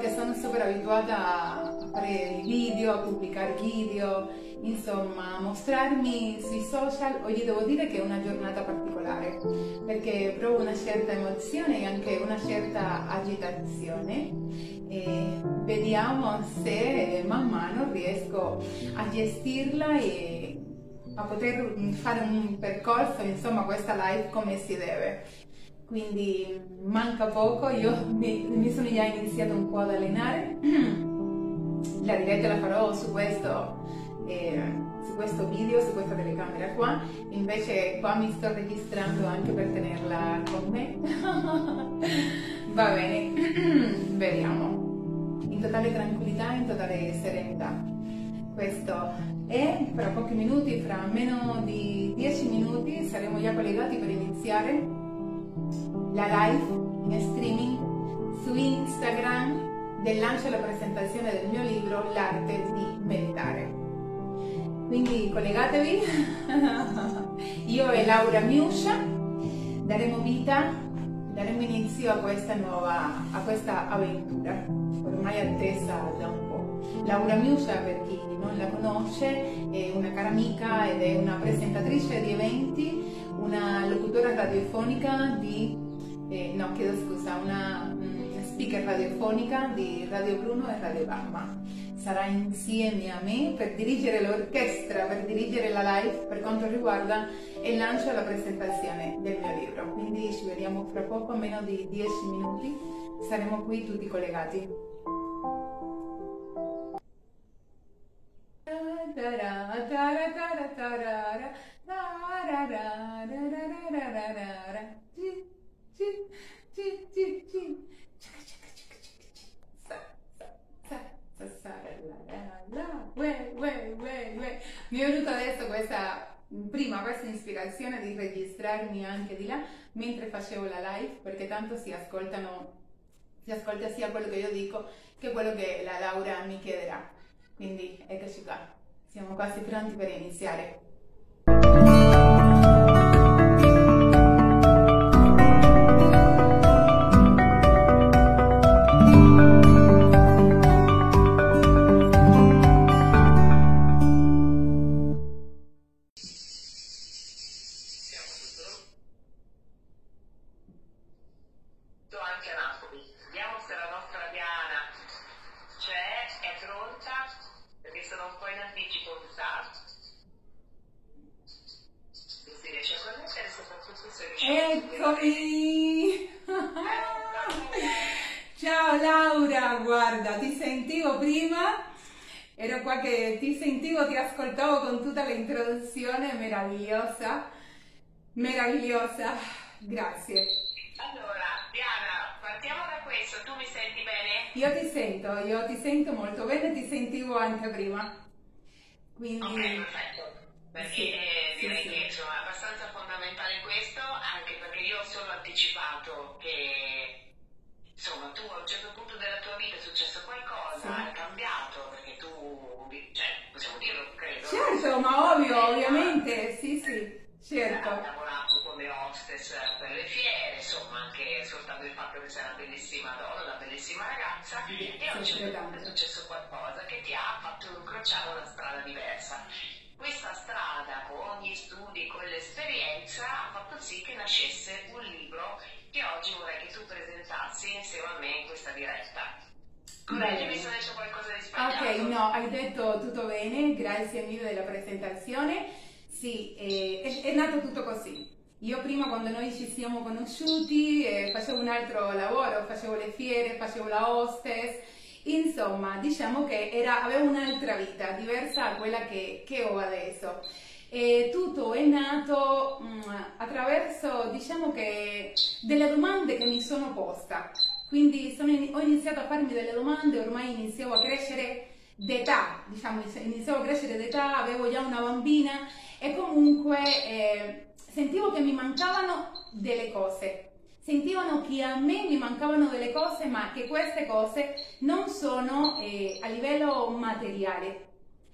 Che sono super abituata a fare video, a pubblicare video, insomma, a mostrarmi sui social, oggi devo dire che è una giornata particolare perché provo una certa emozione e anche una certa agitazione. E vediamo se man mano riesco a gestirla e a poter fare un percorso, insomma, questa live come si deve quindi manca poco, io mi, mi sono già iniziato un po' ad allenare, la diretta la farò su questo, eh, su questo video, su questa telecamera qua, invece qua mi sto registrando anche per tenerla con me, va bene, vediamo, in totale tranquillità, in totale serenità. Questo è fra pochi minuti, fra meno di 10 minuti saremo già collegati per iniziare la live in streaming su Instagram del lancio e la presentazione del mio libro L'arte di meditare. Quindi collegatevi, io e Laura Miuscia daremo vita, daremo inizio a questa nuova, a questa avventura, ormai attesa da un po'. Laura Miuscia, per chi non la conosce, è una cara amica ed è una presentatrice di eventi, una locutora radiofonica di eh, no chiedo scusa, una um, speaker radiofonica di Radio Bruno e Radio Gamma. Sarà insieme a me per dirigere l'orchestra, per dirigere la live per quanto riguarda il lancio e la presentazione del mio libro. Quindi ci vediamo fra poco, meno di 10 minuti, saremo qui tutti collegati. Mi è venuta adesso questa, prima questa ispirazione di registrarmi anche di là mentre facevo la live perché tanto si ascoltano, si ascolta sia quello che io dico che quello che la Laura mi chiederà. Quindi eccoci qua, siamo quasi pronti per iniziare. Ero qua che ti sentivo, ti ascoltavo con tutta l'introduzione meravigliosa, meravigliosa, grazie. Allora, Diana, partiamo da questo, tu mi senti bene? Io ti sento, io ti sento molto bene, ti sentivo anche prima. Quindi... Ok, perfetto, perché sì, eh, direi sì, che insomma è abbastanza fondamentale questo, anche perché io ho solo anticipato che insomma tu a un certo punto della tua vita è successo qualcosa, sì. hai cambiato, perché tu, cioè, possiamo dirlo, credo. Certo, ma ovvio, ovviamente, sì, sì, certo. Hai lavorato come hostess per le fiere, insomma, anche soltanto il fatto che sei una bellissima donna, una bellissima ragazza, e a un certo punto è successo qualcosa che ti ha fatto incrociare una strada diversa questa strada con gli studi, con l'esperienza ha fatto sì che nascesse un libro che oggi vorrei che tu presentassi insieme a me in questa diretta. Correggimi se ho detto qualcosa di sbagliato. Ok, no, hai detto tutto bene, grazie mille della presentazione. Sì, eh, è, è, nato tutto così. Io prima quando noi ci siamo conosciuti eh, facevo un altro lavoro, facevo le fiere, facevo la hostess, Insomma, diciamo che era, avevo un'altra vita, diversa da quella che, che ho adesso. E tutto è nato mh, mm, attraverso, diciamo che, delle domande che mi sono posta. Quindi sono, ho iniziato a farmi delle domande, ormai iniziavo a crescere d'età, diciamo, iniziavo a crescere d'età, avevo già una bambina e comunque eh, sentivo che mi mancavano delle cose sentivano che a me mi mancavano delle cose, ma che queste cose non sono eh, a livello materiale,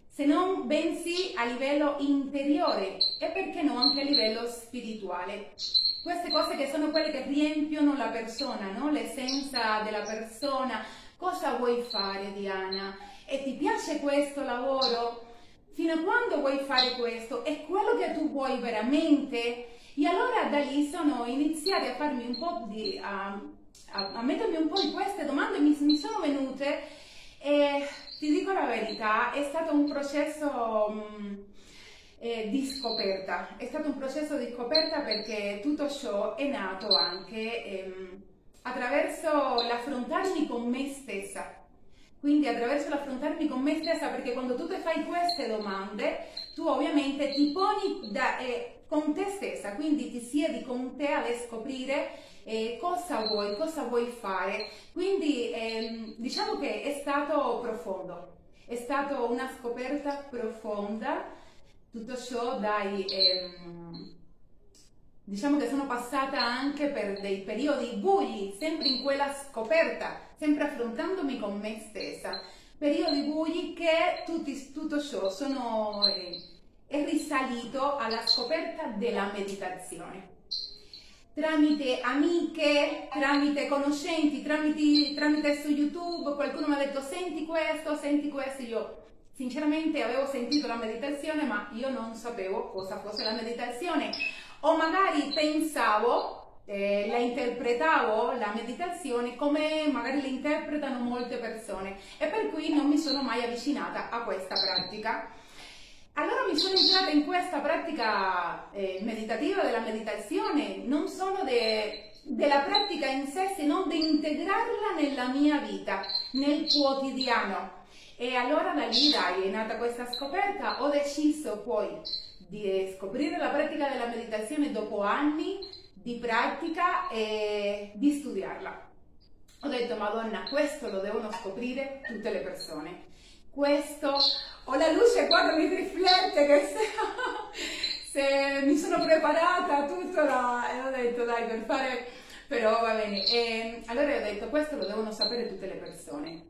se non bensì a livello interiore e perché no anche a livello spirituale. Queste cose che sono quelle che riempiono la persona, no? l'essenza della persona. Cosa vuoi fare Diana? E ti piace questo lavoro? Fino a quando vuoi fare questo? È quello che tu vuoi veramente? E allora da lì sono iniziate a farmi un po' di... a, a, a mettermi un po' di queste domande, mi, mi sono venute e ti dico la verità, è stato un processo mh, eh, di scoperta, è stato un processo di scoperta perché tutto ciò è nato anche ehm, attraverso l'affrontarmi con me stessa. Quindi attraverso l'affrontarmi con me stessa, perché quando tu ti fai queste domande, tu ovviamente ti poni da, eh, con te stessa, quindi ti siedi con te a scoprire eh, cosa vuoi, cosa vuoi fare. Quindi ehm, diciamo che è stato profondo, è stata una scoperta profonda, tutto ciò dai... Ehm, diciamo che sono passata anche per dei periodi bui, sempre in quella scoperta, sempre affrontandomi con me stessa. Periodi bui che tutti, tutto ciò sono, eh, è risalito alla scoperta della meditazione. Tramite amiche, tramite conoscenti, tramite, tramite su YouTube, qualcuno mi ha detto senti questo, senti questo, io sinceramente avevo sentito la meditazione ma io non sapevo cosa fosse la meditazione. O magari pensavo, eh, la interpretavo la meditazione come magari la interpretano molte persone. E per cui non mi sono mai avvicinata a questa pratica. Allora mi sono entrata in questa pratica eh, meditativa della meditazione, non solo de, della pratica in sé, se non di integrarla nella mia vita, nel quotidiano. E allora da lì, dai, è nata questa scoperta, ho deciso poi di scoprire la pratica della meditazione dopo anni di pratica e di studiarla. Ho detto, Madonna, questo lo devono scoprire tutte le persone. Questo. Ho la luce qua che mi riflette che se, se mi sono preparata tutto la, e ho detto dai per fare però va bene. E allora ho detto questo lo devono sapere tutte le persone.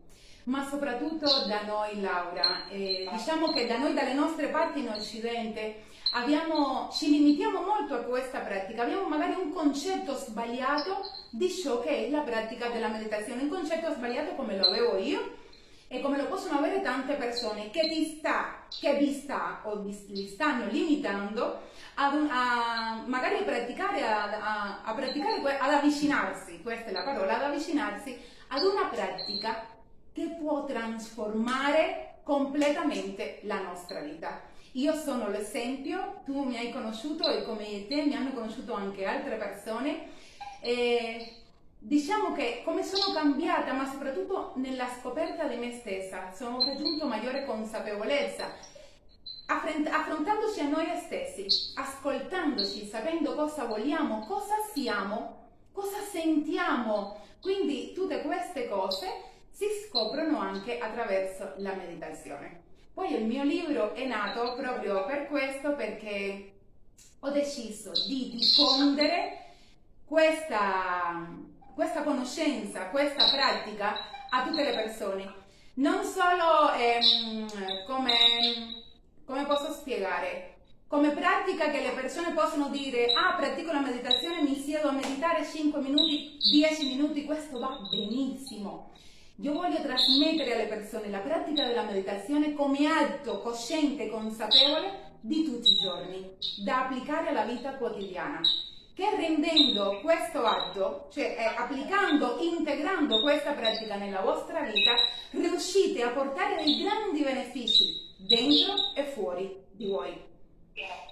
Ma soprattutto da noi Laura. Eh, diciamo che da noi dalle nostre parti in occidente abbiamo, ci limitiamo molto a questa pratica. Abbiamo magari un concetto sbagliato di ciò che è la pratica della meditazione. Un concetto sbagliato come lo avevo io e come lo possono avere tante persone che, ti sta, che vi sta o vi, vi stanno limitando ad a magari praticare, a, a, a praticare, ad avvicinarsi, questa è la parola, ad avvicinarsi ad una pratica che può trasformare completamente la nostra vita. Io sono l'esempio, tu mi hai conosciuto e come te mi hanno conosciuto anche altre persone. E Diciamo che come sono cambiata, ma soprattutto nella scoperta di me stessa, sono raggiunto maggiore consapevolezza, affrontandoci a noi stessi, ascoltandoci, sapendo cosa vogliamo, cosa siamo, cosa sentiamo. Quindi tutte queste cose si scoprono anche attraverso la meditazione. Poi il mio libro è nato proprio per questo, perché ho deciso di diffondere questa questa conoscenza, questa pratica a tutte le persone. Non solo ehm, come, come posso spiegare, come pratica che le persone possono dire ah pratico la meditazione, mi siedo a meditare 5 minuti, 10 minuti, questo va benissimo. Io voglio trasmettere alle persone la pratica della meditazione come atto cosciente consapevole di tutti i giorni, da applicare alla vita quotidiana che rendendo questo atto, cioè eh, applicando, integrando questa pratica nella vostra vita, riuscite a portare dei grandi benefici dentro e fuori di voi.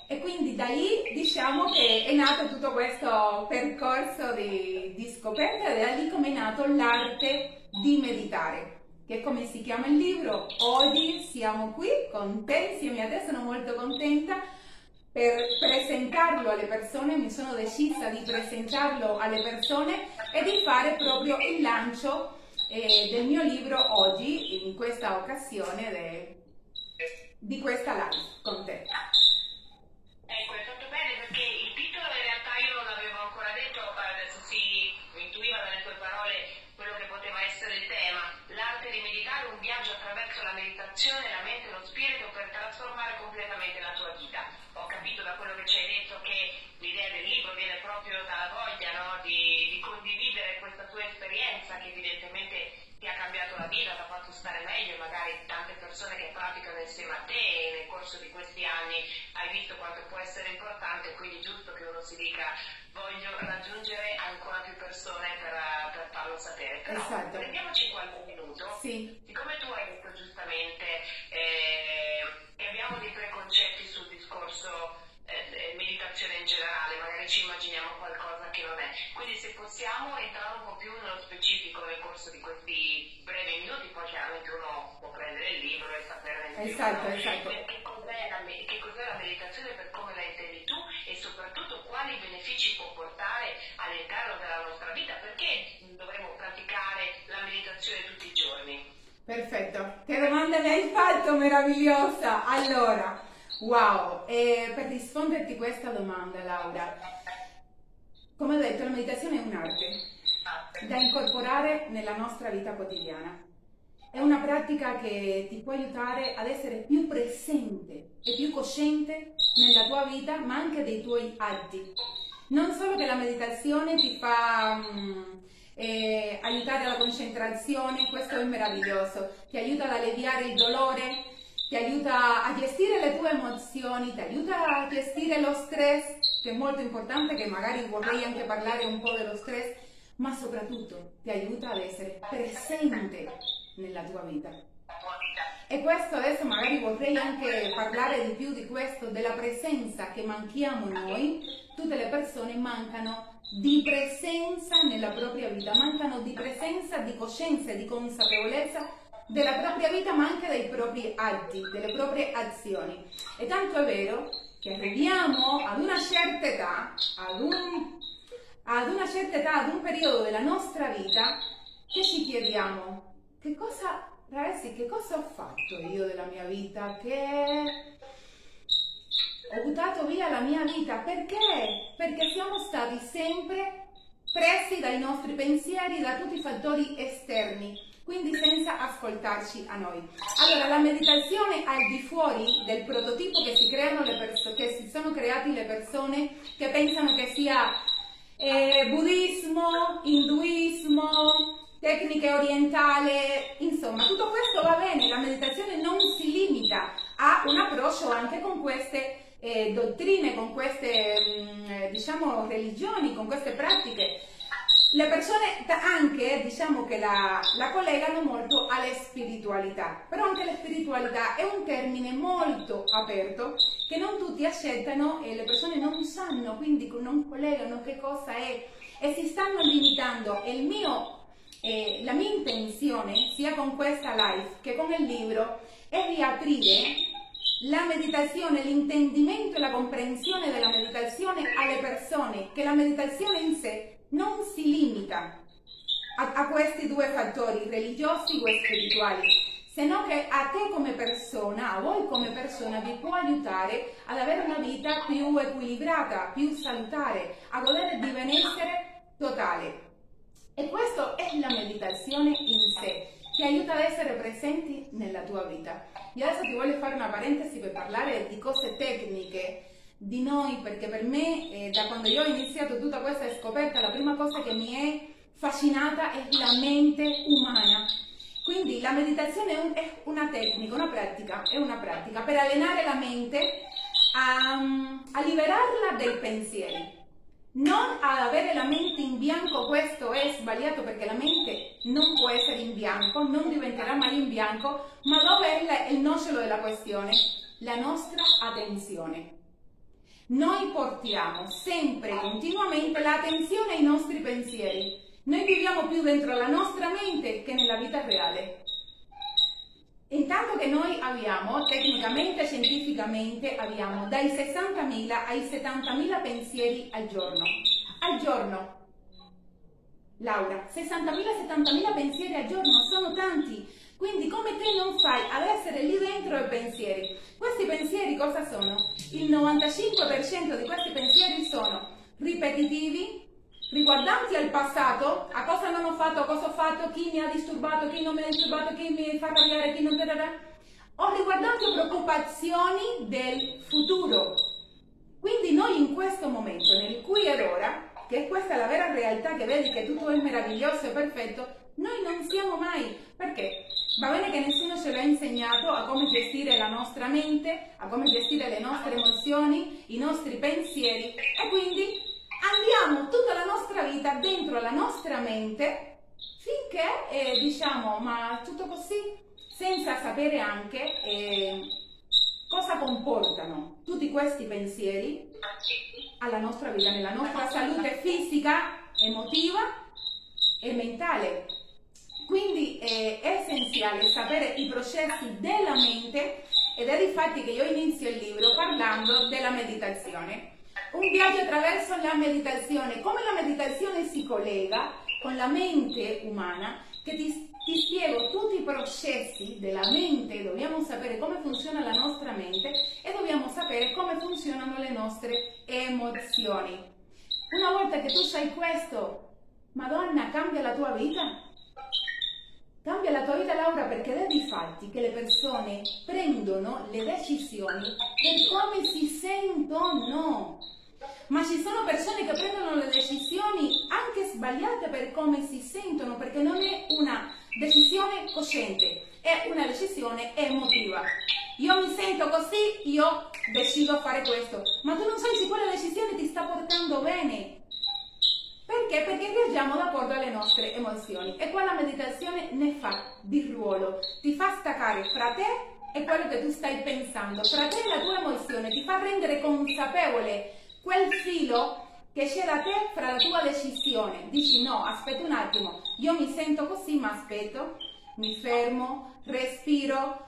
E quindi da lì diciamo che è nato tutto questo percorso di, di scoperta e da lì come è nato l'arte di meditare, che come si chiama il libro. Oggi siamo qui con te, insieme a te, sono molto contenta per presentarlo alle persone, mi sono decisa di presentarlo alle persone e di fare proprio il lancio eh, del mio libro oggi, in questa occasione de, di questa live con te. Ecco, è fatto bene perché il titolo in realtà io non l'avevo ancora detto, adesso si intuiva dalle tue parole quello che poteva essere il tema, l'arte di meditare, un viaggio attraverso la meditazione, la mente lo spirito per ha cambiato la vita, ti ha fatto stare meglio, magari tante persone che praticano insieme a te nel corso di questi anni hai visto quanto può essere importante, quindi è giusto che uno si dica voglio raggiungere ancora più persone per, per farlo sapere. Però esatto. prendiamoci qualche minuto, sì. siccome tu hai detto giustamente eh, abbiamo dei preconcetti sul discorso eh, meditazione in generale, magari ci immaginiamo qualcosa che non è. Quindi se possiamo entrare un po' più nello specifico nel corso di questi brevi minuti, poi chiaramente uno può prendere il libro e sapere esatto, esatto. Che cos'è, la, che cos'è la meditazione per come la intendi tu e soprattutto quali benefici può portare all'interno della nostra vita, perché dovremmo praticare la meditazione tutti i giorni. Perfetto, che domanda mi hai fatto meravigliosa! Allora, wow, e per risponderti questa domanda Laura, come ho detto la meditazione è un'arte da incorporare nella nostra vita quotidiana. È una pratica che ti può aiutare ad essere più presente e più cosciente nella tua vita, ma anche dei tuoi atti. Non solo che la meditazione ti fa... Um, eh, aiutare alla concentrazione, questo è meraviglioso, ti aiuta ad alleviare il dolore, ti aiuta a gestire le tue emozioni, ti aiuta a gestire lo stress, che è molto importante, che magari vorrei anche parlare un po' dello stress, ma soprattutto ti aiuta ad essere presente nella tua vita. E questo adesso magari vorrei anche parlare di più di questo, della presenza che manchiamo noi, tutte le persone mancano di presenza nella propria vita, mancano di presenza, di coscienza e di consapevolezza della propria vita, ma anche dei propri atti, delle proprie azioni. E tanto è vero che arriviamo ad una certa età, ad, un, ad una certa età, ad un periodo della nostra vita, che ci chiediamo che cosa, ragazzi, che cosa ho fatto io della mia vita? Che ho buttato via la mia vita. Perché? Perché siamo stati sempre presi dai nostri pensieri, da tutti i fattori esterni, quindi senza ascoltarci a noi. Allora, la meditazione al di fuori del prototipo che si persone, che si sono creati le persone che pensano che sia eh, buddismo, induismo, tecniche orientali, insomma, tutto questo va bene, la meditazione non si limita a un approccio anche con queste eh, dottrine, con queste mh, mm, diciamo, religioni, con queste pratiche, le persone anche diciamo che la, la, collegano molto alle spiritualità, però anche la spiritualità è un termine molto aperto che non tutti accettano e le persone non sanno, quindi non collegano che cosa è e si stanno limitando. E mio, eh, la mia intenzione, sia con questa live che con il libro, è di aprire la meditazione, l'intendimento e la comprensione della meditazione alle persone, che la meditazione in sé non si limita a, a questi due fattori, religiosi o spirituali, se no che a te come persona, a voi come persona, vi può aiutare ad avere una vita più equilibrata, più salutare, a godere di benessere totale. E questo è la meditazione in sé ti aiuta ad essere presenti nella tua vita. Io adesso ti voglio fare una parentesi per parlare di cose tecniche di noi, perché per me, eh, da quando io ho iniziato tutta questa scoperta, la prima cosa che mi è fascinata è la mente umana. Quindi la meditazione è una tecnica, una pratica, è una pratica per allenare la mente a, a liberarla dai pensieri non ad avere la mente in bianco, questo è sbagliato perché la mente non può essere in bianco, non diventerà mai in bianco, ma dove è il nocciolo della questione? La nostra attenzione. Noi portiamo sempre, continuamente, l'attenzione ai nostri pensieri. Noi viviamo più dentro la nostra mente che nella vita reale. Intanto che noi abbiamo, tecnicamente e scientificamente, abbiamo dai 60.000 ai 70.000 pensieri al giorno. Al giorno. Laura, 60.000-70.000 pensieri al giorno sono tanti. Quindi come te non fai ad essere lì dentro i pensieri? Questi pensieri cosa sono? Il 95% di questi pensieri sono ripetitivi, riguardanti al passato, a cosa non ho fatto, a cosa ho fatto, chi mi ha disturbato, chi non mi ha disturbato, chi mi fa arrabbiare, chi non... O riguardanti preoccupazioni del futuro. Quindi noi in questo momento, nel qui ed ora, che questa è la vera realtà che vedi che tutto è meraviglioso e perfetto, noi non siamo mai. Perché? Va bene che nessuno ce l'ha insegnato a come gestire la nostra mente, a come gestire le nostre emozioni, i nostri pensieri e quindi andiamo tutta la nostra vita dentro la nostra mente finché eh, diciamo ma tutto così senza sapere anche eh, cosa comportano tutti questi pensieri alla nostra vita, nella nostra salute fisica, emotiva e mentale. Quindi eh, è essenziale sapere i processi della mente ed è infatti che io inizio il libro parlando della meditazione. Un viaggio attraverso la meditazione, come la meditazione si collega con la mente umana, che ti, ti spiego tutti i processi della mente, dobbiamo sapere come funziona la nostra mente e dobbiamo sapere come funzionano le nostre emozioni. Una volta che tu sai questo, Madonna, cambia la tua vita? Cambia la tua vita Laura perché devi farti che le persone prendono le decisioni per come si sentono. Ma ci sono persone che prendono le decisioni anche sbagliate per come si sentono, perché non è una decisione cosciente, è una decisione emotiva. Io mi sento così, io decido fare questo, ma tu non sai se quella decisione ti sta portando bene. Perché? Perché reagiamo d'accordo alle nostre emozioni e qua la meditazione ne fa di ruolo, ti fa staccare fra te e quello che tu stai pensando, fra te e la tua emozione, ti fa rendere consapevole quel filo che c'è da te fra la tua decisione. Dici no, aspetta un attimo, io mi sento così, ma aspetto, mi fermo, respiro,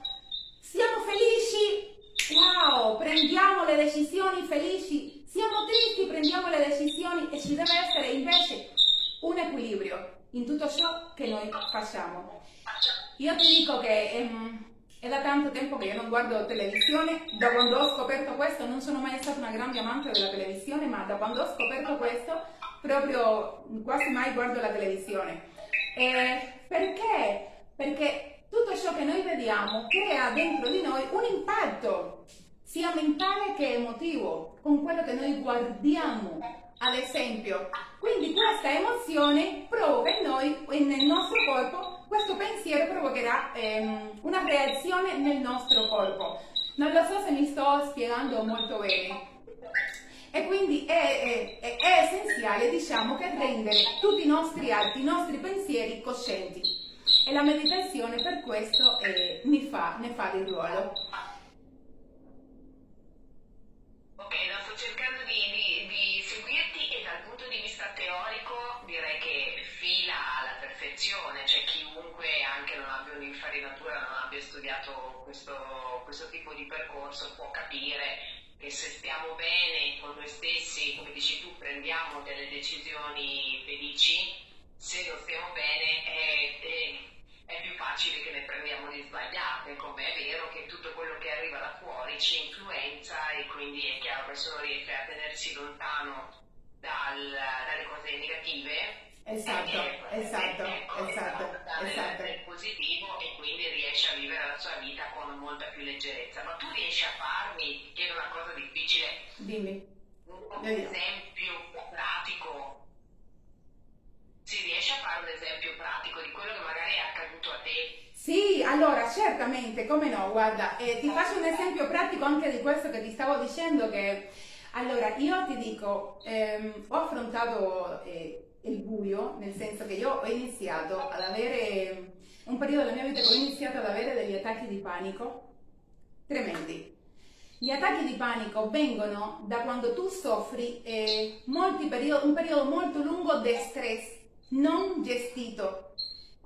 siamo felici, wow, prendiamo le decisioni felici, siamo tristi, prendiamo le decisioni e ci deve essere invece un equilibrio in tutto ciò che noi facciamo. Io ti dico che ehm, è da tanto tempo che io non guardo televisione, da quando ho scoperto questo, non sono mai stata una grande amante della televisione, ma da quando ho scoperto questo proprio quasi mai guardo la televisione. Eh, perché? Perché tutto ciò che noi vediamo crea dentro di noi un impatto sia mentale che emotivo, con quello che noi guardiamo, ad esempio. Quindi questa emozione provoca in noi, nel nostro corpo, questo pensiero provocherà ehm, una reazione nel nostro corpo. Non lo so se mi sto spiegando molto bene. E quindi è, è, è essenziale, diciamo, che rendere tutti i nostri atti, i nostri pensieri coscienti. E la meditazione per questo eh, fa, ne fa di ruolo. No, sto cercando di, di, di, seguirti e dal punto di vista teorico direi che fila alla perfezione, cioè chiunque anche non abbia un'infarinatura, non abbia studiato questo, questo tipo di percorso può capire che se stiamo bene con noi stessi, come dici tu, prendiamo delle decisioni felici, se non stiamo bene è, è è più facile che ne prendiamo di sbagliate, come è vero che tutto quello che arriva da fuori ci influenza e quindi è chiaro che se uno riesce a tenersi lontano dal, dalle cose negative, Esatto, eh, esatto, ecco, esatto, esatto. Nel positivo e quindi riesce a vivere la sua vita con molta più leggerezza. Ma tu riesci a farmi, ti chiedo una cosa difficile, Dimmi. un esempio pratico si riesce a fare un esempio pratico di quello che magari è accaduto a te? Sì, allora certamente, come no, guarda, eh, ti faccio un esempio pratico anche di questo che ti stavo dicendo che, allora, io ti dico, ehm, ho affrontato eh, il buio, nel senso che io ho iniziato ad avere, un periodo della mia vita che ho iniziato ad avere degli attacchi di panico tremendi. Gli attacchi di panico vengono da quando tu soffri eh, periodi, un periodo molto lungo di stress non gestito.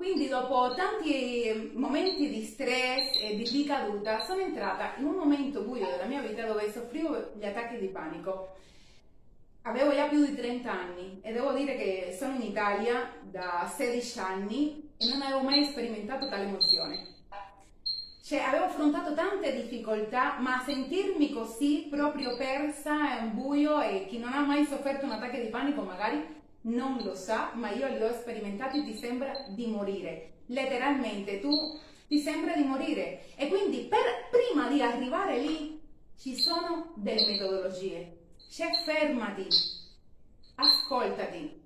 Quindi dopo tanti momenti di stress e di ricaduta sono entrata in un momento buio della mia vita dove soffrivo gli attacchi di panico. Avevo già più di 30 anni e devo dire che sono in Italia da 16 anni e non avevo mai sperimentato tale emozione. Cioè, avevo affrontato tante difficoltà, ma sentirmi così proprio persa un buio e chi non ha mai sofferto un attacco di panico magari non lo sa, ma io li ho sperimentati e ti sembra di morire. Letteralmente tu ti sembra di morire. E quindi per, prima di arrivare lì ci sono delle metodologie. Cioè fermati, ascoltati.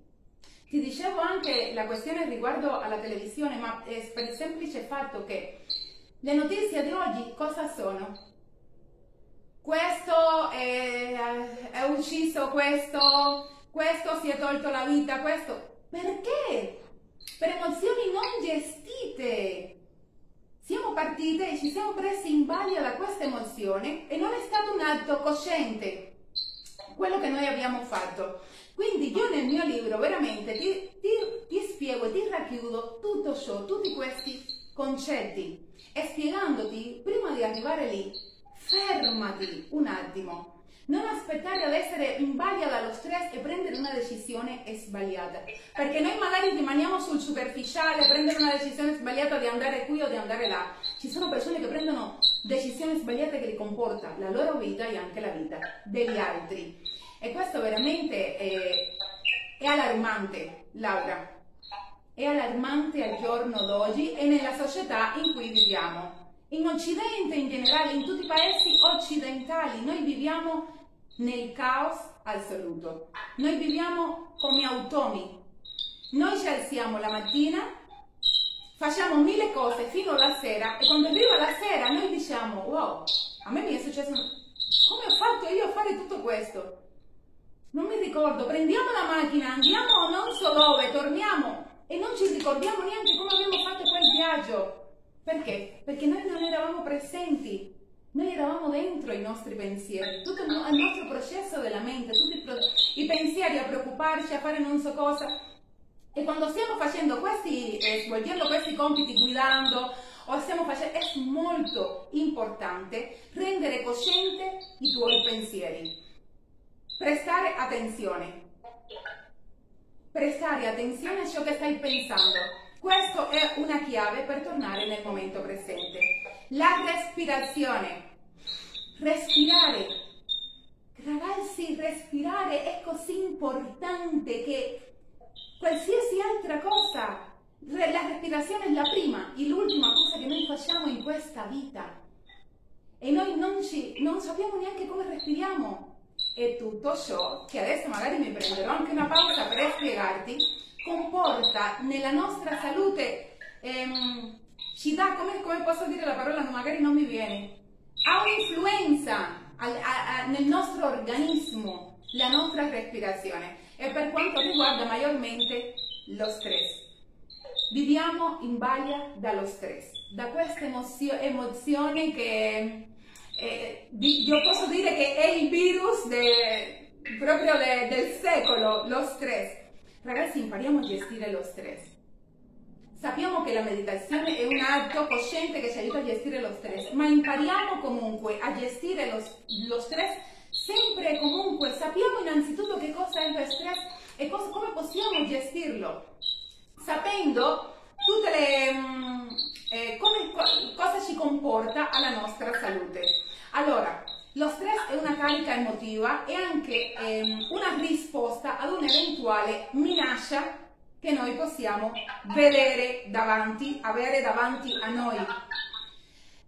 Ti dicevo anche la questione riguardo alla televisione, ma è per il semplice fatto che le notizie di oggi cosa sono? Questo è, è ucciso, questo, questo si è tolto la vita, questo. Perché? Per emozioni non gestite. Siamo partite e ci siamo presi in baglia da questa emozione e non è stato un atto cosciente quello che noi abbiamo fatto. Quindi io nel mio libro veramente ti, ti, ti spiego e ti racchiudo tutto ciò, tutti questi concetti e spiegandoti, prima di arrivare lì, fermati un attimo. Non aspettare ad essere in baglia dallo stress e prendere una decisione sbagliata. Perché noi magari rimaniamo sul superficiale, prendere una decisione sbagliata di andare qui o di andare là. Ci sono persone che prendono decisioni sbagliate che li comporta la loro vita e anche la vita degli altri. E questo veramente è, è allarmante, Laura. È allarmante al giorno d'oggi e nella società in cui viviamo. In Occidente in generale, in tutti i paesi occidentali, noi viviamo nel caos assoluto. Noi viviamo come automi. Noi ci alziamo la mattina, facciamo mille cose fino alla sera e quando arriva la sera noi diciamo wow, a me mi è successo, come ho fatto io a fare tutto questo? Non mi ricordo, prendiamo la macchina, andiamo non so dove, torniamo e non ci ricordiamo neanche come abbiamo fatto quel viaggio. Perché? Perché noi non eravamo presenti, noi eravamo dentro i nostri pensieri, tutto il nostro processo della mente, tutti i pensieri a preoccuparci, a fare non so cosa. E quando stiamo facendo questi, eh, svolgendo questi compiti, guidando, o stiamo facendo, è molto importante rendere cosciente i tuoi pensieri. Prestare attenzione. Prestare attenzione a ciò che stai pensando questa è una chiave per tornare nel momento presente. La respirazione. Respirare. Ragazzi, respirare è così importante che qualsiasi altra cosa, la respirazione è la prima e l'ultima cosa che noi facciamo in questa vita. E noi non, ci, non sappiamo neanche come respiriamo. E tutto ciò, che adesso magari mi prenderò anche una pausa per spiegarti, comporta nella nostra salute, ehm, ci dà, come, come, posso dire la parola, magari non mi viene, ha un'influenza nel nostro organismo, la nostra respirazione e per quanto riguarda maggiormente lo stress. Viviamo in baglia dallo stress, da questa emozio, emozione che eh, io posso dire che è il virus de, proprio de, del secolo, lo stress Ragazzi, impariamo a gestire lo stress. Sappiamo che la meditazione è un atto cosciente che ci aiuta a gestire lo stress, ma impariamo comunque a gestire lo, lo stress sempre e comunque. Sappiamo innanzitutto che cosa è lo stress e cosa, come possiamo gestirlo, sapendo tutte le, mm, eh, come, cosa ci comporta alla nostra salute. Allora, lo stress è una carica emotiva e anche ehm, una risposta ad un'eventuale minaccia che noi possiamo vedere davanti, avere davanti a noi.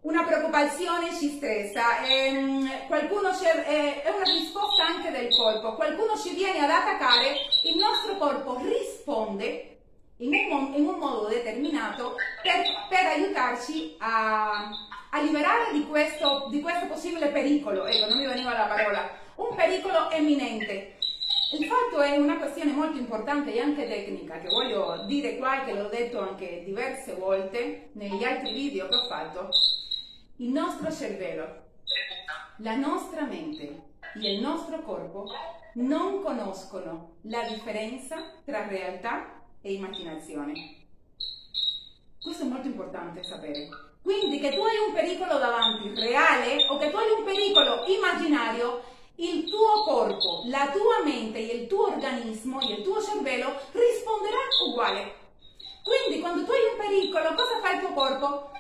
Una preoccupazione ci stressa, ehm, qualcuno eh, è una risposta anche del corpo, qualcuno ci viene ad attaccare, il nostro corpo risponde in un, in un modo determinato per, per aiutarci a, a liberare di questo, di questo possibile pericolo, ecco, non mi veniva la parola, un pericolo imminente. Il fatto è una questione molto importante e anche tecnica che voglio dire qua e che l'ho detto anche diverse volte negli altri video che ho fatto. Il nostro cervello, la nostra mente e il nostro corpo non conoscono la differenza tra realtà e immaginazione. Questo è molto importante sapere. Quindi che tu hai un pericolo davanti reale o che tu hai un pericolo immaginario, il tuo corpo, la tua mente e il tuo organismo e il tuo cervello risponderà uguale. Quindi quando tu hai un pericolo, cosa fa il tuo corpo?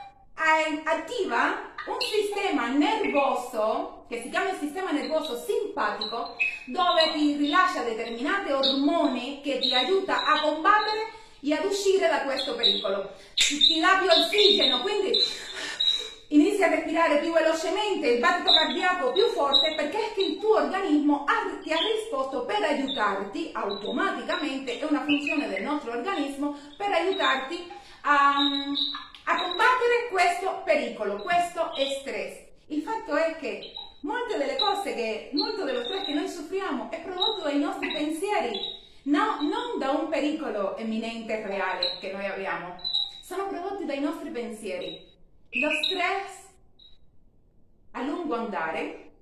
Attiva un sistema nervoso, che si chiama il sistema nervoso simpatico, dove ti rilascia determinate ormoni che ti aiuta a combattere e ad uscire da questo pericolo. Ti dà più ossigeno, quindi inizi a respirare più velocemente, il battito cardiaco più forte, perché è che il tuo organismo ti ha risposto per aiutarti automaticamente, è una funzione del nostro organismo, per aiutarti a, a combattere questo pericolo, questo stress. Il fatto è che molte delle cose che, molto dello stress che noi soffriamo è prodotto dai nostri pensieri, no, non da un pericolo eminente reale che noi abbiamo, sono prodotti dai nostri pensieri. Lo stress a lungo andare,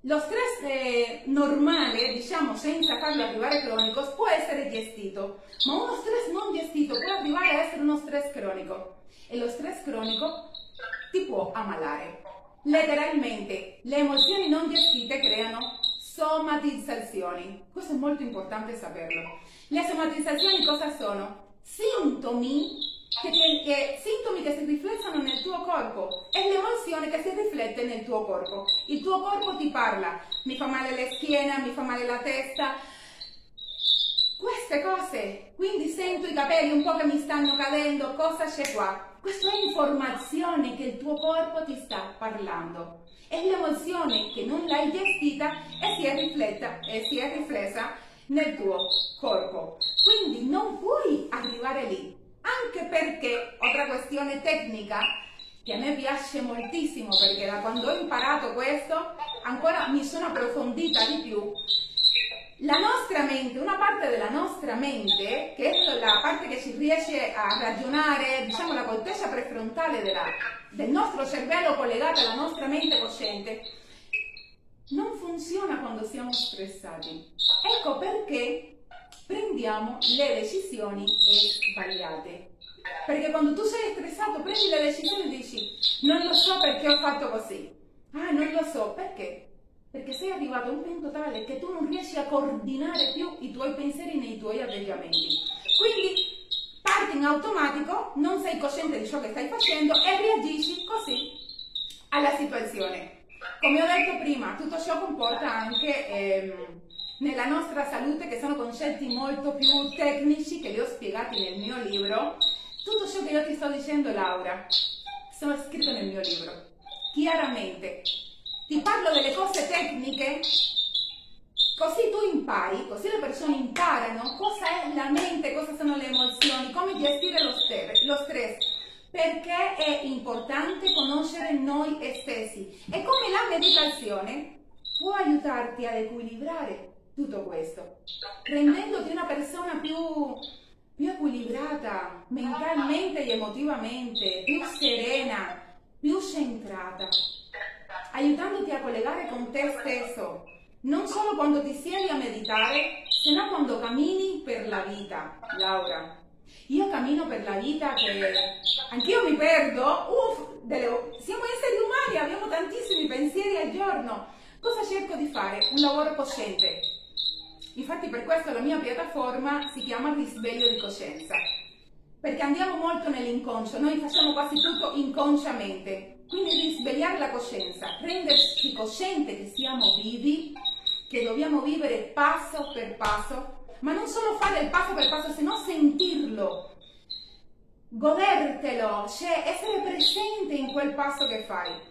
lo stress normale, diciamo senza farlo arrivare cronico, può essere gestito, ma uno stress non gestito può arrivare a essere uno stress cronico e lo stress cronico ti può ammalare. Letteralmente, le emozioni non gestite creano somatizzazioni. Questo è molto importante saperlo. Le somatizzazioni cosa sono? Sintomi che, che, sintomi che si riflettono nel tuo corpo e l'emozione che si riflette nel tuo corpo. Il tuo corpo ti parla, mi fa male la schiena, mi fa male la testa, queste cose. Quindi sento i capelli un po' che mi stanno cadendo, cosa c'è qua? Questa è informazione che il tuo corpo ti sta parlando. È l'emozione che non l'hai gestita e si è, rifletta, e si è riflessa nel tuo corpo. Quindi non puoi arrivare lì anche perché, altra questione tecnica, che a me piace moltissimo perché da quando ho imparato questo ancora mi sono approfondita di più. La nostra mente, una parte della nostra mente, che è la parte che ci riesce a ragionare, diciamo la corteccia prefrontale della, del nostro cervello collegata alla nostra mente cosciente, non funziona quando siamo stressati. Ecco perché prendiamo le decisioni sbagliate. Perché quando tu sei stressato prendi le decisioni e dici non lo so perché ho fatto così. Ah, non lo so, perché? Perché sei arrivato a un punto tale che tu non riesci a coordinare più i tuoi pensieri nei tuoi atteggiamenti. Quindi parti in automatico, non sei cosciente di ciò che stai facendo e reagisci così alla situazione. Come ho detto prima, tutto ciò comporta anche ehm, nella nostra salute che sono concetti molto più tecnici che li ho spiegati nel mio libro. Tutto ciò che io ti sto dicendo, Laura, sono scritto nel mio libro. Chiaramente. Ti parlo delle cose tecniche così tu impari, così le persone imparano cosa è la mente, cosa sono le emozioni, come gestire lo stress, perché è importante conoscere noi stessi e come la meditazione può aiutarti ad equilibrare tutto questo, rendendoti una persona più, più equilibrata mentalmente e emotivamente, più serena, più centrata, aiutandoti a collegare con te stesso, non solo quando ti siedi a meditare, sino quando cammini per la vita, Laura. Io cammino per la vita che anch'io mi perdo, uff, delle... siamo esseri umani, abbiamo tantissimi pensieri al giorno. Cosa cerco di fare? Un lavoro cosciente, Infatti per questo la mia piattaforma si chiama risveglio di coscienza, perché andiamo molto nell'inconscio, noi facciamo quasi tutto inconsciamente, quindi risvegliare la coscienza, renderci cosciente che siamo vivi, che dobbiamo vivere passo per passo, ma non solo fare il passo per passo, sino sentirlo, godertelo, cioè essere presente in quel passo che fai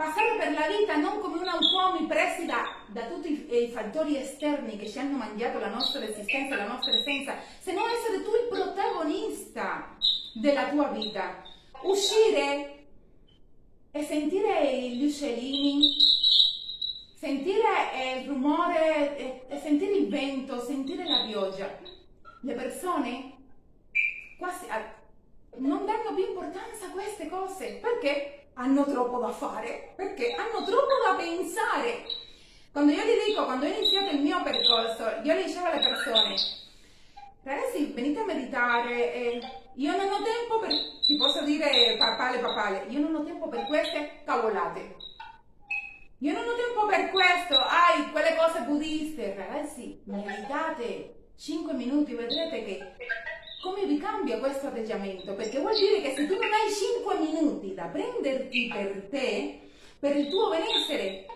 passare per la vita non come un automi presi da, da tutti i, i, fattori esterni che ci hanno mangiato la nostra esistenza, la nostra essenza, se non essere tu il protagonista della tua vita. Uscire e sentire gli uccellini, sentire il rumore, sentire il vento, sentire la pioggia. Le persone quasi non danno più importanza a queste cose perché hanno troppo da fare, perché hanno troppo da pensare. Quando io gli dico, quando ho iniziato il mio percorso, io gli dicevo alle persone, ragazzi, venite a meditare, eh, io non ho tempo per, ti posso dire papale papale, io non ho tempo per queste cavolate. Io non ho tempo per questo, ai, quelle cose buddiste. Ragazzi, meditate 5 minuti, vedrete che come vi cambia questo atteggiamento? Perché vuol dire che se tu non hai 5 minuti da prenderti per te, per il tuo benessere,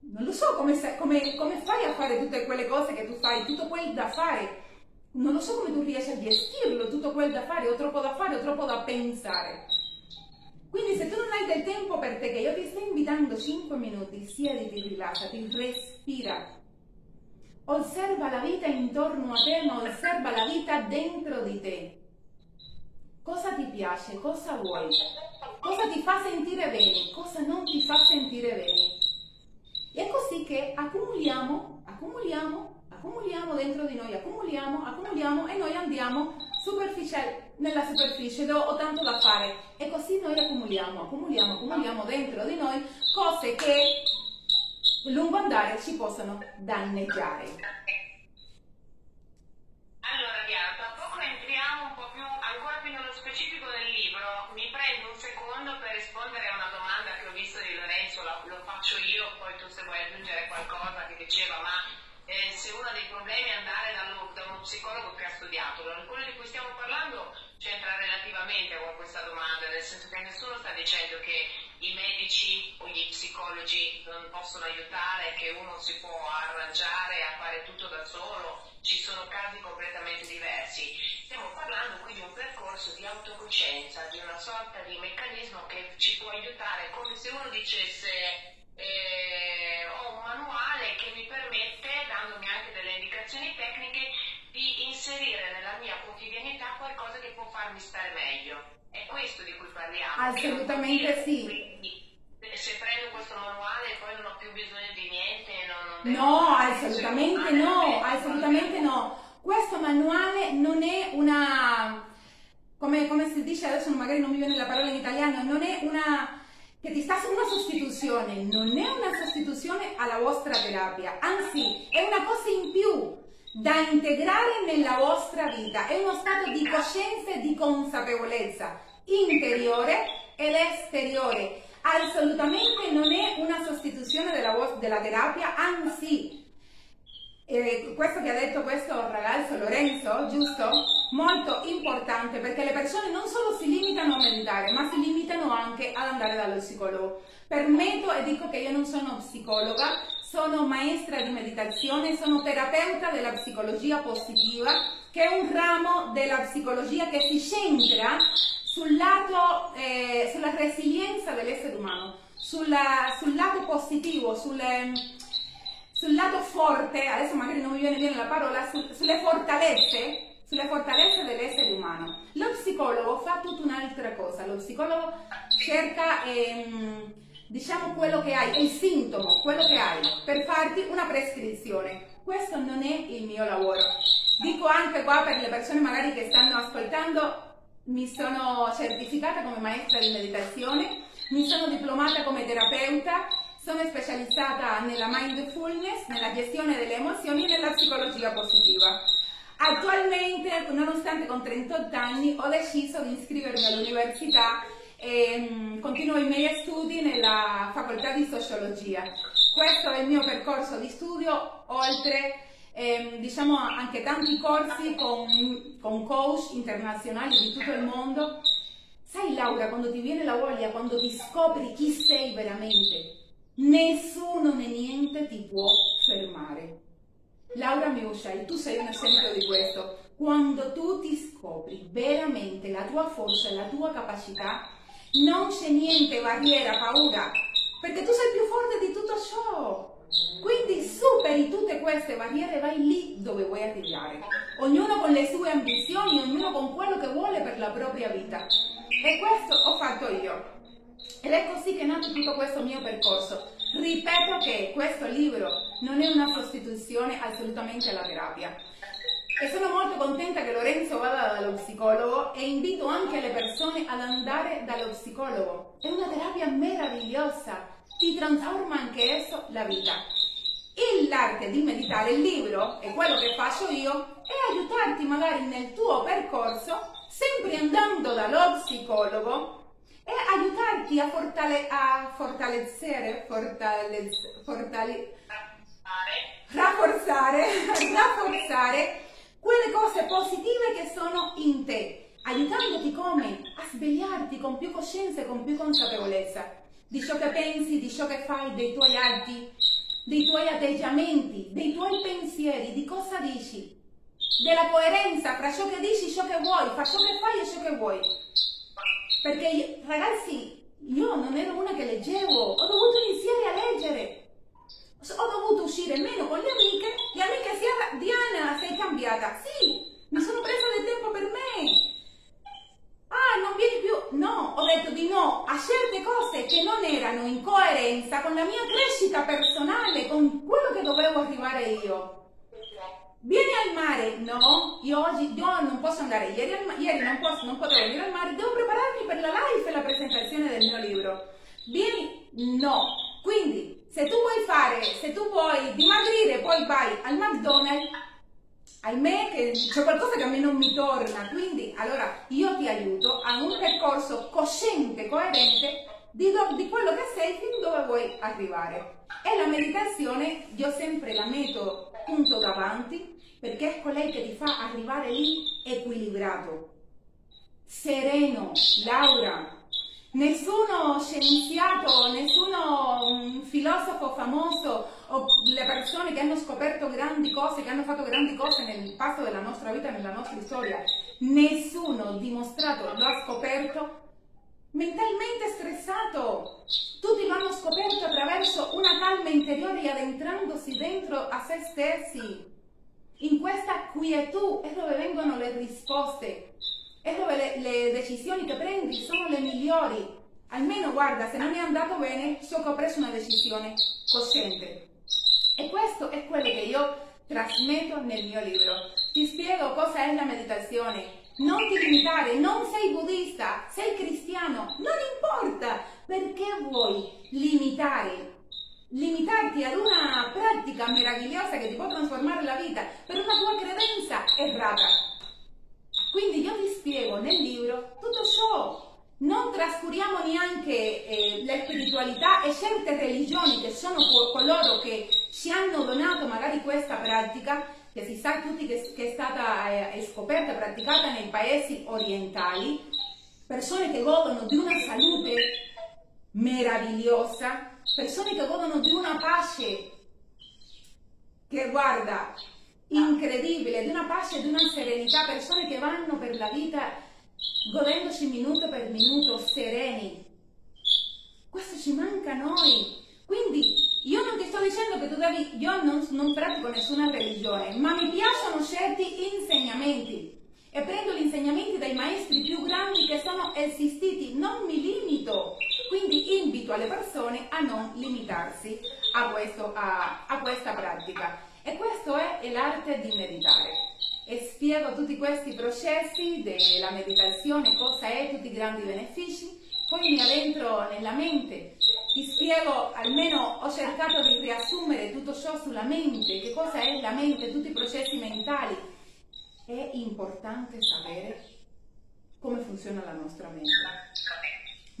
non lo so come, come, come fai a fare tutte quelle cose che tu fai, tutto quel da fare. Non lo so come tu riesci a gestirlo, tutto quel da fare, o troppo da fare, o troppo da pensare. Quindi se tu non hai del tempo per te, che io ti sto invitando 5 minuti, siediti, rilassati, respira. Osserva la vita intorno a te, ma osserva la vita dentro di te. Cosa ti piace? Cosa vuoi? Cosa ti fa sentire bene? Cosa non ti fa sentire bene? E è così che accumuliamo, accumuliamo, accumuliamo dentro di noi, accumuliamo, accumuliamo e noi andiamo superficiale, nella superficie dove ho tanto da fare e così noi accumuliamo, accumuliamo, accumuliamo dentro di noi cose che lungo andare ci possono danneggiare. Allora tra poco entriamo un po' più, ancora più nello specifico del libro, mi prendo un secondo per rispondere a una domanda che ho visto di Lorenzo, lo, lo faccio io, poi tu se vuoi aggiungere qualcosa che diceva, ma eh, se uno dei problemi è andare da uno psicologo che ha studiato. Quello di cui stiamo parlando c'entra relativamente con questa domanda, nel senso che nessuno sta dicendo che i medici o gli psicologi non possono aiutare, che uno si può arrangiare a fare tutto da solo, ci sono casi completamente diversi. Stiamo parlando qui di un percorso di autocoscienza, di una sorta di meccanismo che ci può aiutare, come se uno dicesse eh, ho un manuale che mi permette, dandomi anche delle indicazioni tecniche, di inserire nella mia quotidianità qualcosa che può farmi stare meglio. È questo di cui parliamo. Assolutamente sì. Quindi, se prendo questo manuale poi non ho più bisogno di niente. Non, non no, assolutamente no, assolutamente no. Questo manuale non è una, come, come si dice adesso magari non mi viene la parola in italiano, non è una che ti sta una sostituzione, non è una sostituzione alla vostra terapia, anzi è una cosa in più da integrare nella vostra vita, è uno stato di coscienza e di consapevolezza interiore ed esteriore. Assolutamente non è una sostituzione della, della terapia, anzi eh, questo che ha detto questo ragazzo Lorenzo, giusto? Molto importante perché le persone non solo si limitano a meditare, ma si limitano anche ad andare dallo psicologo. Permetto e dico che io non sono psicologa, sono maestra di meditazione, sono terapeuta della psicologia positiva, che è un ramo della psicologia che si centra sul lato, eh, sulla resilienza dell'essere umano, sulla, sul lato positivo, sulle sul lato forte, adesso magari non mi viene bene la parola, su, sulle fortalezze, sulle fortalezze dell'essere umano. Lo psicologo fa tutta un'altra cosa, lo psicologo cerca, ehm, diciamo, quello che hai, il sintomo, quello che hai, per farti una prescrizione. Questo non è il mio lavoro. Dico anche qua per le persone magari che stanno ascoltando, mi sono certificata come maestra di meditazione, mi sono diplomata come terapeuta sono specializzata nella mindfulness, nella gestione delle emozioni e nella psicologia positiva. Attualmente, nonostante con 38 anni, ho deciso di iscrivermi all'università e mm, continuo i miei studi nella facoltà di sociologia. Questo è il mio percorso di studio, oltre ehm, diciamo anche tanti corsi con, con coach internazionali di tutto il mondo. Sai Laura, quando ti viene la voglia, quando ti scopri chi sei veramente, Nessuno né niente ti può fermare. Laura Miushai, tu sei un esempio di questo. Quando tu ti scopri veramente la tua forza e la tua capacità, non c'è niente, barriera, paura, perché tu sei più forte di tutto ciò. Quindi superi tutte queste barriere e vai lì dove vuoi arrivare. Ognuno con le sue ambizioni, ognuno con quello che vuole per la propria vita. E questo ho fatto io. Ed è così che è nato tutto questo mio percorso. Ripeto che questo libro non è una sostituzione assolutamente alla terapia. E sono molto contenta che Lorenzo vada dallo psicologo e invito anche le persone ad andare dallo psicologo. È una terapia meravigliosa, ti trasforma anche esso la vita. E l'arte di meditare, il libro, e quello che faccio io, è aiutarti magari nel tuo percorso, sempre andando dallo psicologo, e aiutarti a, fortale, a fortalezzere, fortale, fortale, rafforzare, rafforzare quelle cose positive che sono in te, aiutandoti come? A svegliarti con più coscienza e con più consapevolezza di ciò che pensi, di ciò che fai, dei tuoi atti, dei tuoi atteggiamenti, dei tuoi pensieri, di cosa dici, della coerenza fra ciò che dici e ciò che vuoi, fra ciò che fai e ciò che vuoi. Perché ragazzi, io non ero una che leggevo, ho dovuto iniziare a leggere. Ho dovuto uscire meno con le amiche, le amiche si Diana sei cambiata. Sì, mi sono presa del tempo per me. Ah, non vieni più. No, ho detto di no a certe cose che non erano in coerenza con la mia crescita personale, con quello che dovevo arrivare io. Vieni al mare? No, io oggi io non posso andare. Ieri, al, ieri non, posso, non potevo venire al mare, devo prepararmi per la live e la presentazione del mio libro. Vieni? No. Quindi, se tu vuoi fare, se tu vuoi dimagrire, poi vai al McDonald's, ahimè c'è qualcosa che a me non mi torna. Quindi, allora, io ti aiuto a un percorso cosciente, coerente di, di quello che sei fin dove vuoi arrivare. E la meditazione io sempre la metto punto davanti perché è colei che ti fa arrivare lì equilibrato, sereno, Laura. Nessuno scienziato, nessuno um, filosofo famoso o le persone che hanno scoperto grandi cose, che hanno fatto grandi cose nel passo della nostra vita, nella nostra storia, nessuno dimostrato lo ha scoperto mentalmente stressato. Tutti lo hanno scoperto attraverso una calma interiore e addentrandosi dentro a se stessi. In questa quietud è dove vengono le risposte, è dove le, le decisioni che prendi sono le migliori. Almeno guarda, se non è andato bene, so che ho preso una decisione cosciente. E questo è quello che io trasmetto nel mio libro. Ti spiego cosa è la meditazione, non ti limitare, non sei buddista, sei cristiano, non importa perché vuoi limitare, limitarti ad una pratica meravigliosa che ti può trasformare la vita per una tua credenza errata. Quindi io vi spiego nel libro tutto ciò. Non trascuriamo neanche eh, la spiritualità e certe religioni che sono coloro che ci hanno donato magari questa pratica che si sa tutti che, che è stata eh, scoperta e praticata nei paesi orientali, persone che godono di una salute meravigliosa, persone che godono di una pace che guarda incredibile, di una pace, di una serenità, persone che vanno per la vita godendosi minuto per minuto sereni. Questo ci manca a noi. Quindi io non ti sto dicendo che tu devi, io non, non pratico nessuna religione, ma mi piacciono certi insegnamenti e prendo gli insegnamenti dai maestri più grandi che sono esistiti, non mi limito. Quindi invito alle persone a non limitarsi a, questo, a, a questa pratica. E questo è l'arte di meditare. E spiego tutti questi processi della meditazione, cosa è, tutti i grandi benefici, poi mi addentro nella mente ti spiego, almeno ho cercato di riassumere tutto ciò sulla mente, che cosa è la mente, tutti i processi mentali. È importante sapere come funziona la nostra mente.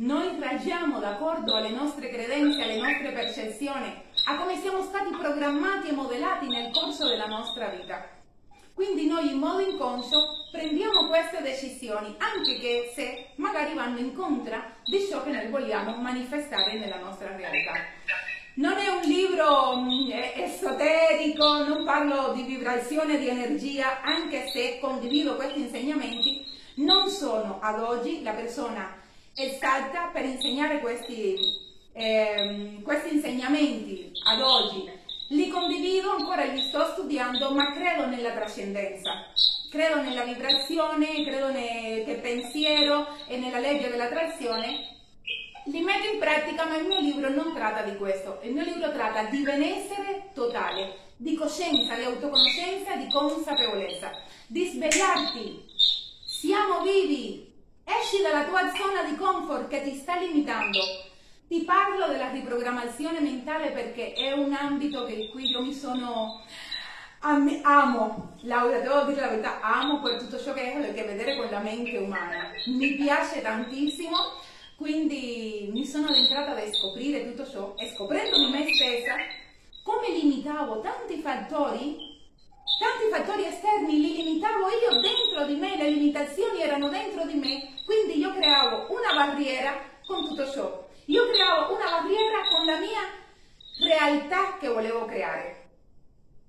Noi reagiamo d'accordo alle nostre credenze, alle nostre percezioni, a come siamo stati programmati e modellati nel corso della nostra vita. Quindi noi in modo inconscio prendiamo queste decisioni, anche che se magari vanno in incontro di ciò che noi vogliamo manifestare nella nostra realtà. Non è un libro mm, esoterico, non parlo di vibrazione di energia, anche se condivido questi insegnamenti, non sono ad oggi la persona esatta per insegnare questi, eh, questi insegnamenti ad oggi li condivido, ancora li sto studiando, ma credo nella trascendenza. Credo nella vibrazione, credo nel pensiero e nella legge dell'attrazione. Li metto in pratica, ma il mio libro non tratta di questo. Il mio libro tratta di benessere totale, di coscienza, di autoconoscenza, di consapevolezza, di svegliarti. Siamo vivi. Esci dalla tua zona di comfort che ti sta limitando ti parlo della riprogrammazione mentale perché è un ambito che qui io mi sono... Amo, Laura, devo dire la verità, amo per tutto ciò che ha a che vedere con la mente umana. Mi piace tantissimo, quindi mi sono addentrata a scoprire tutto ciò e scoprendomi me stessa come limitavo tanti fattori, tanti fattori esterni, li limitavo io dentro di me, le limitazioni erano dentro di me, quindi io creavo una barriera con tutto ciò io creavo una barriera con la mia realtà che volevo creare.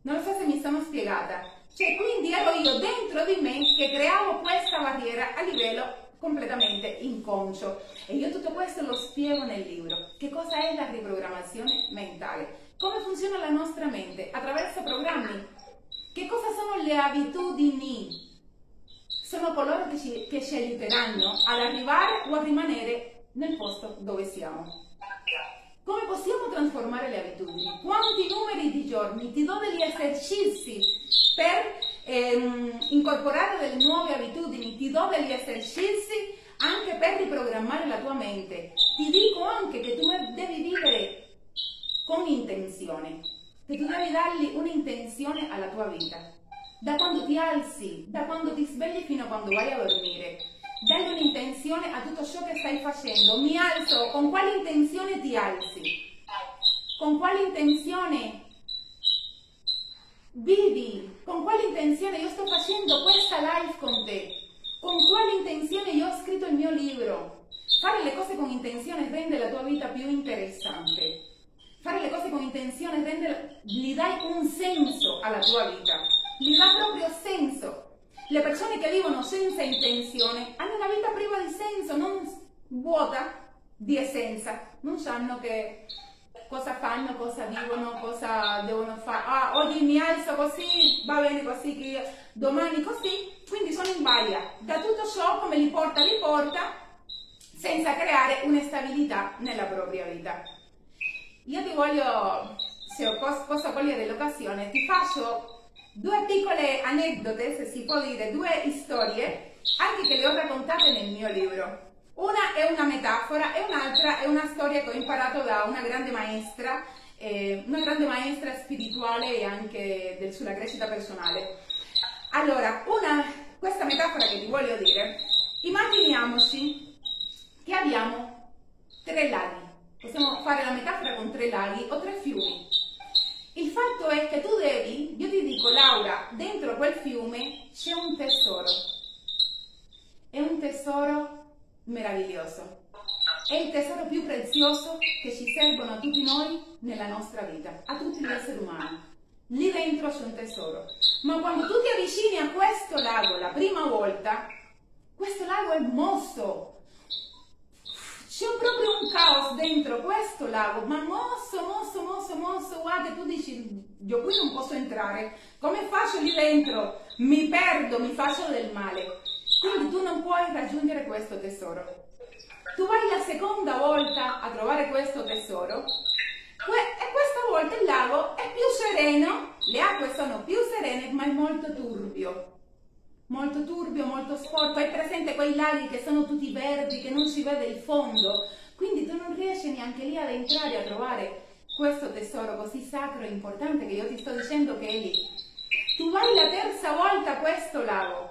Non so se mi sono spiegata. Cioè, quindi ero io dentro di me che creavo questa barriera a livello completamente inconscio. E io tutto questo lo spiego nel libro. Che cosa è la riprogrammazione mentale? Come funziona la nostra mente? Attraverso programmi. Le abitudini? Sono coloro che ci, che ci aiuteranno ad arrivare o a rimanere nel posto dove siamo. Come possiamo trasformare le abitudini? Quanti numeri di giorni ti do degli esercizi per ehm, incorporare delle nuove abitudini? Ti do degli esercizi anche per riprogrammare la tua mente. Ti dico anche che tu devi vivere con intenzione, che tu devi dargli un'intenzione alla tua vita. Da quando ti alzi, da quando ti svegli fino a quando vai a dormire dai un'intenzione a tutto ciò che stai facendo. Mi alzo, con quale intenzione ti alzi? Con quale intenzione vivi? Con quale intenzione io sto facendo questa live con te? Con quale intenzione io ho scritto il mio libro? Fare le cose con intenzione rende la tua vita più interessante. Fare le cose con intenzione rende, gli dai un senso alla tua vita, gli dà proprio senso le persone che vivono senza intenzione hanno una vita priva di senso, non vuota di essenza, non sanno che cosa fanno, cosa vivono, cosa devono fare. Ah, oggi mi alzo così, va bene così, che domani così, quindi sono in balia. Da tutto ciò come li porta, li porta, senza creare un'estabilità nella propria vita. Io ti voglio, se posso cogliere l'occasione, ti faccio due piccole aneddote, se si può dire, due storie, anche che le ho raccontate nel mio libro. Una è una metafora e un'altra è una storia che ho imparato da una grande maestra, eh, una grande maestra spirituale e anche del, sulla crescita personale. Allora, una, questa metafora che vi voglio dire, immaginiamoci che abbiamo tre laghi. Possiamo fare la metafora con tre laghi o tre fiumi. Il fatto è che tu devi, io ti dico Laura, dentro quel fiume c'è un tesoro. È un tesoro meraviglioso. È il tesoro più prezioso che ci servono a tutti noi nella nostra vita, a tutti gli esseri umani. Lì dentro c'è un tesoro. Ma quando tu ti avvicini a questo lago la prima volta, questo lago è mosso, c'è proprio un caos dentro questo lago, ma mosso, mosso, mosso, mosso, guarda, tu dici, io qui non posso entrare, come faccio lì dentro? Mi perdo, mi faccio del male. Quindi tu non puoi raggiungere questo tesoro. Tu vai la seconda volta a trovare questo tesoro e questa volta il lago è più sereno, le acque sono più serene, ma è molto turbio molto turbio, molto sporco, hai presente quei laghi che sono tutti verdi, che non si vede il fondo, quindi tu non riesci neanche lì ad entrare a trovare questo tesoro così sacro e importante che io ti sto dicendo che è lì. Tu vai la terza volta a questo lago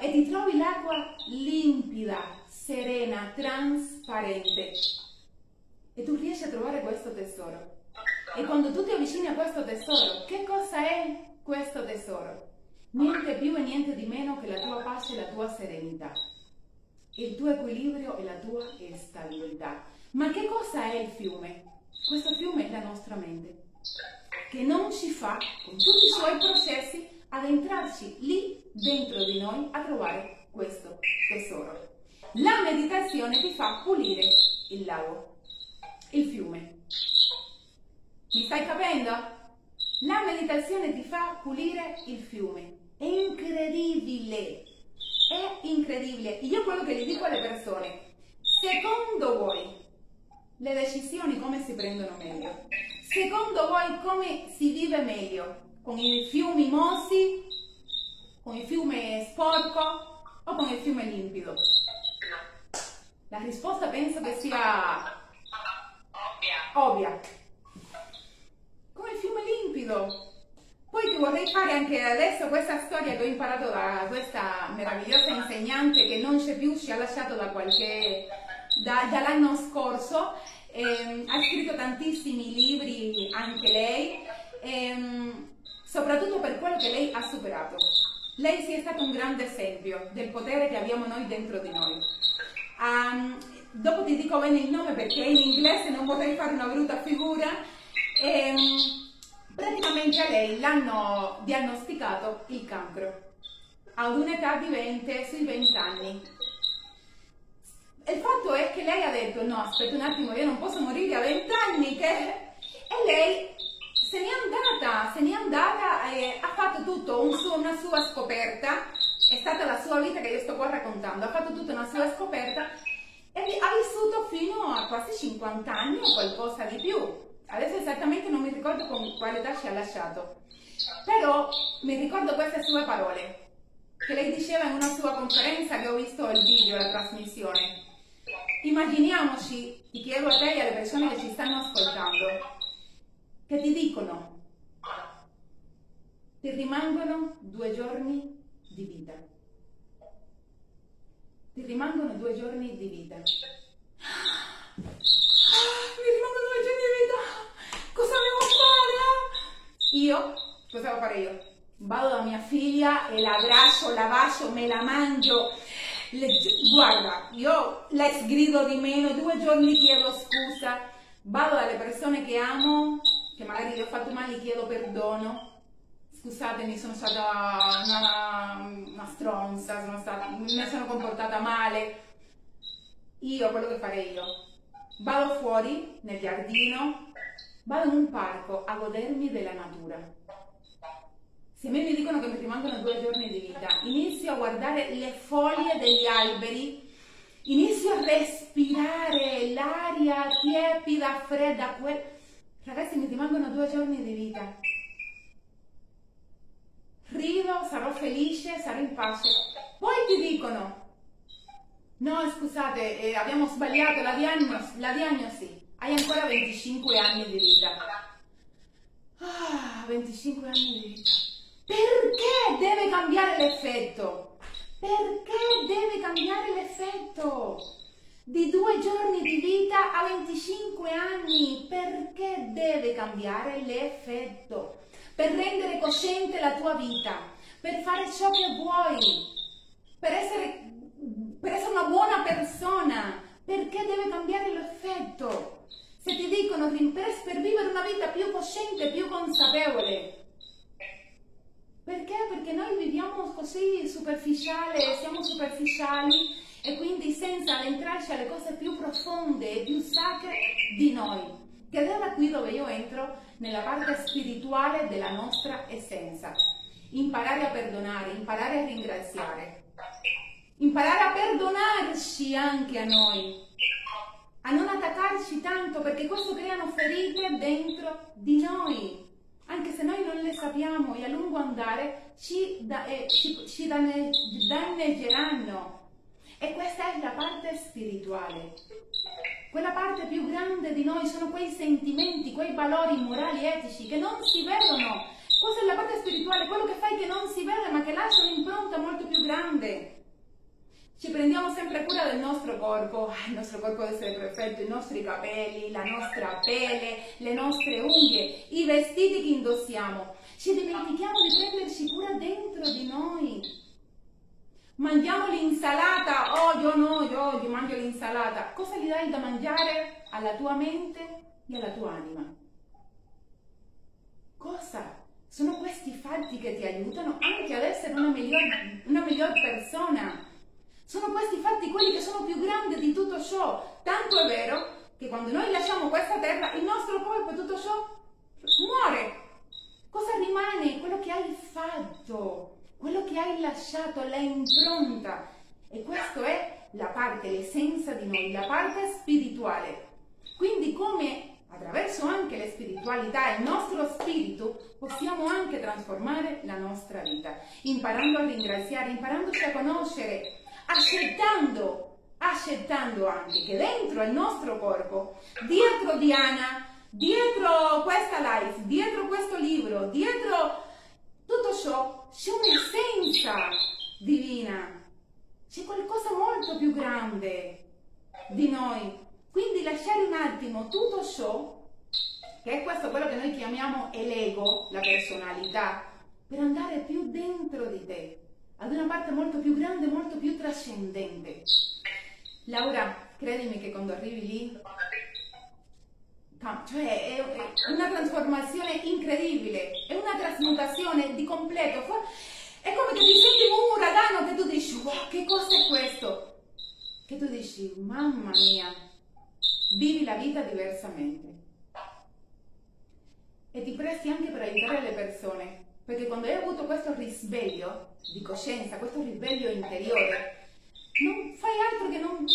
e ti trovi l'acqua limpida, serena, trasparente e tu riesci a trovare questo tesoro. E quando tu ti avvicini a questo tesoro, che cosa è questo tesoro? Niente più e niente di meno che la tua pace e la tua serenità, il tuo equilibrio e la tua stabilità. Ma che cosa è il fiume? Questo fiume è la nostra mente, che non ci fa, con tutti i suoi processi, ad entrarci lì dentro di noi a trovare questo tesoro. La meditazione ti fa pulire il lago, il fiume. Mi stai capendo? La meditazione ti fa pulire il fiume. È incredibile, è incredibile. Io quello che gli dico alle persone, secondo voi le decisioni come si prendono meglio? Secondo voi come si vive meglio? Con i fiumi mossi? Con il fiume sporco? O con il fiume limpido? La risposta penso che sia ovvia. Con il fiume limpido vorrei fare anche adesso questa storia che ho imparato da questa meravigliosa insegnante che non c'è più, ci ha lasciato da qualche, da, dall'anno scorso, eh, ha scritto tantissimi libri anche lei, eh, soprattutto per quello che lei ha superato. Lei si è stato un grande esempio del potere che abbiamo noi dentro di noi. Um, dopo ti dico bene il nome perché in inglese non vorrei fare una brutta figura. Um, Praticamente a lei l'hanno diagnosticato il cancro ad un'età di 20, sui 20 anni. perché lei ha detto no, aspetta un attimo, io non posso morire a vent'anni, che... e lei se n'è andata, se n'è andata e ha fatto tutto un suo, una sua scoperta, è stata la sua vita che io sto qua raccontando, ha fatto tutta una sua scoperta e ha vissuto fino a quasi 50 anni o qualcosa di più. Adesso esattamente non mi ricordo con quale età ci ha lasciato, però mi ricordo queste sue parole che lei diceva in una sua conferenza che ho visto il video, la trasmissione. Immaginiamoci, ti chiedo a te e alle persone che ci stanno ascoltando, che ti dicono, ti rimangono due giorni di vita. Ti rimangono due giorni di vita. Ah, mi rimangono due giorni. Cosa devo fare? Io, cosa devo fare io? Vado da mia figlia e la abbraccio, la bacio, me la mangio. Le, guarda, io le sgrido di meno, due giorni chiedo scusa, vado dalle persone che amo, che magari gli ho fatto male, chiedo perdono scusatemi, sono stata una, una stronza, sono stata, mi sono comportata male. Io, quello che farei io, vado fuori nel giardino, vado in un parco a godermi della natura. Se me mi dicono che mi rimangono due giorni di vita, inizio a guardare le foglie degli alberi, inizio a respirare l'aria tiepida, fredda, quel... ragazzi mi rimangono due giorni di vita rido, sarò felice, sarò in pace. Poi ti dicono, no scusate, eh, abbiamo sbagliato la diagnosi, la diagnosi, hai ancora 25 anni di vita. Ah, 25 anni di vita. Perché deve cambiare l'effetto? Perché deve cambiare l'effetto? Di due giorni di vita a 25 anni, perché deve cambiare l'effetto? per rendere cosciente la tua vita, per fare ciò che vuoi, per essere, per essere una buona persona, perché deve cambiare l'effetto. Se ti dicono per, per vivere una vita più cosciente, più consapevole, perché? Perché noi viviamo così superficiale, siamo superficiali e quindi senza entrarci alle cose più profonde e più sacre di noi. Che è da qui dove io entro nella parte spirituale della nostra essenza. Imparare a perdonare, imparare a ringraziare, imparare a perdonarci anche a noi, a non attaccarci tanto perché questo creano ferite dentro di noi, anche se noi non le sappiamo e a lungo andare ci, da, eh, ci, ci danneggeranno. E questa è la parte spirituale. Quella parte più grande di noi sono quei sentimenti, quei valori morali, etici che non si vedono. Questa è la parte spirituale, quello che fai che non si vede ma che lascia un'impronta molto più grande. Ci prendiamo sempre cura del nostro corpo, il nostro corpo deve essere perfetto, i nostri capelli, la nostra pelle, le nostre unghie, i vestiti che indossiamo. Ci dimentichiamo di prenderci cura dentro di noi mangiamo l'insalata, oh io no, io oggi mangio l'insalata, cosa gli dai da mangiare alla tua mente e alla tua anima? Cosa? Sono questi fatti che ti aiutano anche ad essere una miglior, una miglior persona. Sono questi fatti quelli che sono più grandi di tutto ciò. Tanto è vero che quando noi lasciamo questa terra, il nostro corpo e tutto ciò muore. Cosa rimane? Quello che hai fatto quello che hai lasciato, la impronta. E questa è la parte, l'essenza di noi, la parte spirituale. Quindi come attraverso anche la spiritualità e il nostro spirito possiamo anche trasformare la nostra vita, imparando a ringraziare, imparandoci a conoscere, accettando, accettando anche che dentro il nostro corpo, dietro Diana, dietro questa life, dietro questo libro, dietro tutto ciò c'è un'essenza divina, c'è qualcosa molto più grande di noi. Quindi lasciare un attimo tutto ciò, che è questo quello che noi chiamiamo l'ego, la personalità, per andare più dentro di te, ad una parte molto più grande, molto più trascendente. Laura, credimi che quando arrivi lì cioè è una trasformazione incredibile, è una trasmutazione di completo. È come che ti senti un uragano che tu dici, wow, che cosa è questo? che tu dici, mamma mia, vivi la vita diversamente. E ti presti anche per aiutare le persone, perché quando hai avuto questo risveglio di coscienza, questo risveglio interiore, non fai altro che non...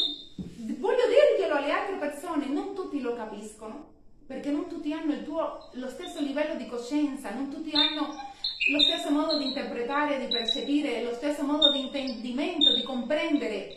Voglio dirglielo alle altre persone, non tutti lo capiscono, perché non tutti hanno tuo, lo stesso livello di coscienza, non tutti hanno lo stesso modo di interpretare, di percepire, lo stesso modo di intendimento, di comprendere.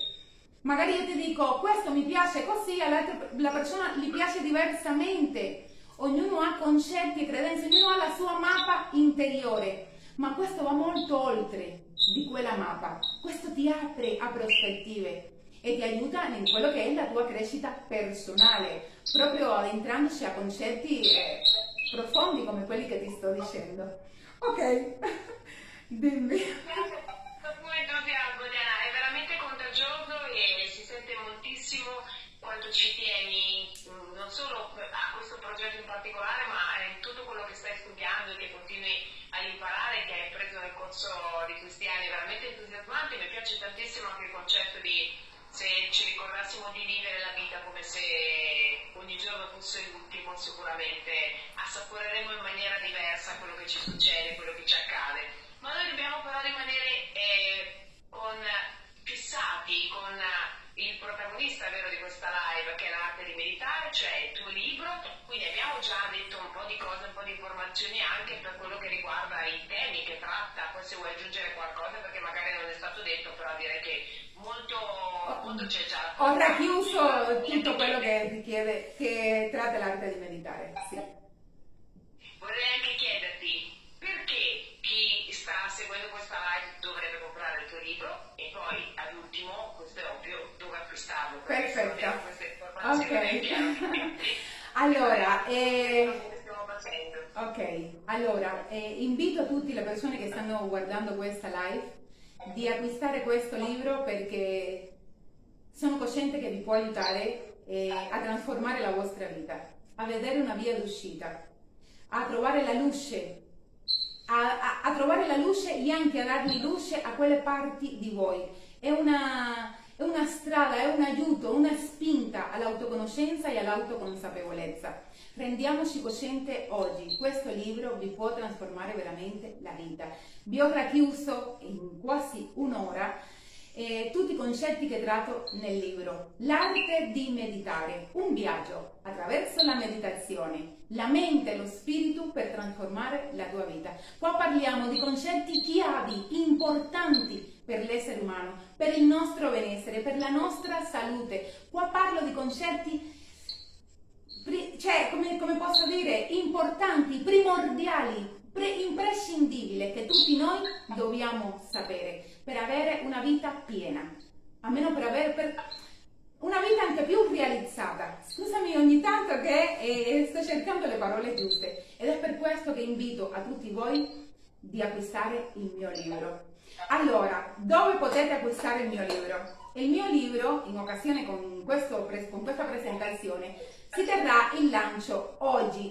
Magari io ti dico questo mi piace così, alla persona gli piace diversamente. Ognuno ha concetti e credenze, ognuno ha la sua mappa interiore, ma questo va molto oltre di quella mappa. Questo ti apre a prospettive e ti aiuta in quello che è la tua crescita personale, proprio adentrandosi a concetti eh, profondi come quelli che ti sto dicendo. Ok, dimmi. Come entusiasmo Diana, è veramente contagioso e si sente moltissimo quanto ci tieni mm, non solo a questo progetto in particolare ma in tutto quello che stai studiando e che continui a imparare che hai preso nel corso di questi anni, veramente entusiasmante, mi piace tantissimo anche il concetto di se ci ricordassimo di vivere la vita come se ogni giorno fosse l'ultimo, sicuramente assaporeremo in maniera diversa quello che ci succede, quello che ci accade. Ma noi dobbiamo però rimanere eh, con, fissati con il protagonista vero di questa live, che è l'arte di meditare, cioè il tuo libro. Quindi abbiamo già detto un po' di cose, un po' di informazioni anche per quello che riguarda i temi che tratta. Poi se vuoi aggiungere qualcosa, perché magari non è stato detto, però direi che molto, molto c'è già. Ho racchiuso tutto quello che richiede, che tratta l'arte di meditare. Sì. Vorrei anche Ok. allora, eh... Ok, allora eh, invito tutte le persone che stanno guardando questa live di acquistare questo libro perché sono cosciente che vi può aiutare eh, a trasformare la vostra vita, a vedere una via d'uscita, a trovare la luce, a, a, a trovare la luce e anche a dargli luce a quelle parti di voi. È una, è una strada, è un aiuto, una spinta all'autoconoscenza e all'autoconsapevolezza. Rendiamoci cosciente oggi, questo libro vi può trasformare veramente la vita. Vi ho racchiuso in quasi un'ora eh, tutti i concetti che tratto nel libro. L'arte di meditare, un viaggio attraverso la meditazione, la mente e lo spirito per trasformare la tua vita. Qua parliamo di concetti chiavi, importanti per l'essere umano, per il nostro benessere, per la nostra salute. Qua parlo di concetti cioè, come, come posso dire, importanti, primordiali, pre- imprescindibili che tutti noi dobbiamo sapere per avere una vita piena, almeno per avere per una vita anche più realizzata. Scusami ogni tanto che eh, sto cercando le parole giuste ed è per questo che invito a tutti voi di acquistare il mio libro. Allora, dove potete acquistare il mio libro? Il mio libro, in occasione con, questo, con questa presentazione, si terrà il lancio oggi.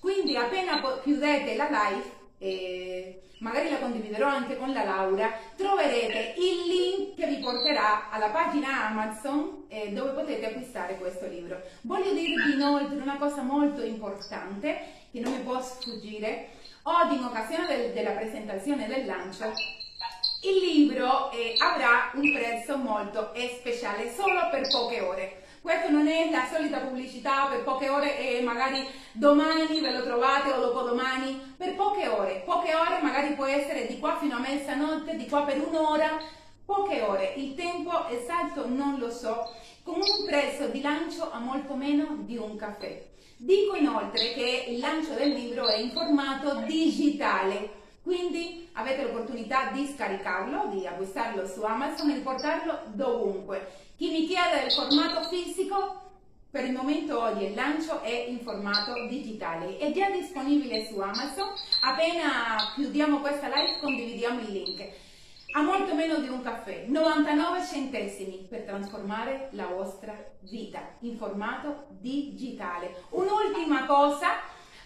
Quindi appena chiudete la live, e magari la condividerò anche con la Laura, troverete il link che vi porterà alla pagina Amazon eh, dove potete acquistare questo libro. Voglio dirvi inoltre una cosa molto importante che non mi può sfuggire. Oggi in occasione del, della presentazione del lancio il libro eh, avrà un prezzo molto speciale solo per poche ore. Questo non è la solita pubblicità per poche ore e magari domani ve lo trovate o dopodomani, per poche ore. Poche ore magari può essere di qua fino a mezzanotte, di qua per un'ora, poche ore. Il tempo esatto non lo so, con un prezzo di lancio a molto meno di un caffè. Dico inoltre che il lancio del libro è in formato digitale, quindi avete l'opportunità di scaricarlo, di acquistarlo su Amazon e di portarlo dovunque. Chi mi chiede il formato fisico, per il momento oggi il lancio è in formato digitale, è già disponibile su Amazon, appena chiudiamo questa live condividiamo il link. A molto meno di un caffè, 99 centesimi per trasformare la vostra vita in formato digitale. Un'ultima cosa,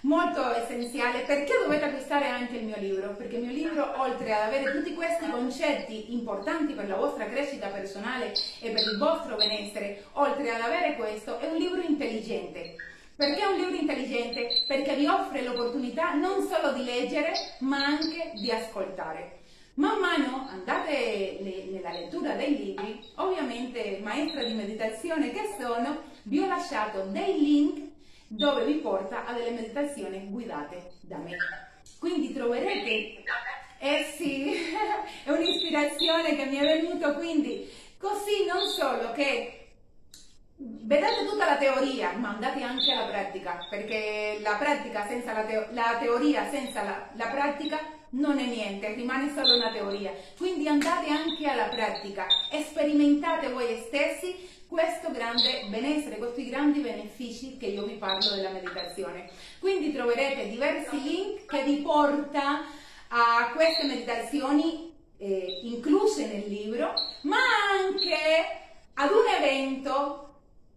molto essenziale perché dovete acquistare anche il mio libro perché il mio libro oltre ad avere tutti questi concetti importanti per la vostra crescita personale e per il vostro benessere oltre ad avere questo è un libro intelligente perché è un libro intelligente? Perché vi offre l'opportunità non solo di leggere, ma anche di ascoltare. Man mano andate le, nella lettura dei libri, ovviamente maestra di meditazione che sono, vi ho lasciato dei link dove vi porta a delle meditazioni guidate da me. Quindi troverete, eh sì, è un'ispirazione che mi è venuta, quindi così non solo che vedete tutta la teoria, ma andate anche alla pratica, perché la pratica senza la, teo- la teoria senza la, la pratica non è niente, rimane solo una teoria. Quindi andate anche alla pratica sperimentate voi stessi questo grande benessere, questi grandi benefici che io vi parlo della meditazione. Quindi troverete diversi link che vi porta a queste meditazioni eh, incluse nel libro, ma anche ad un evento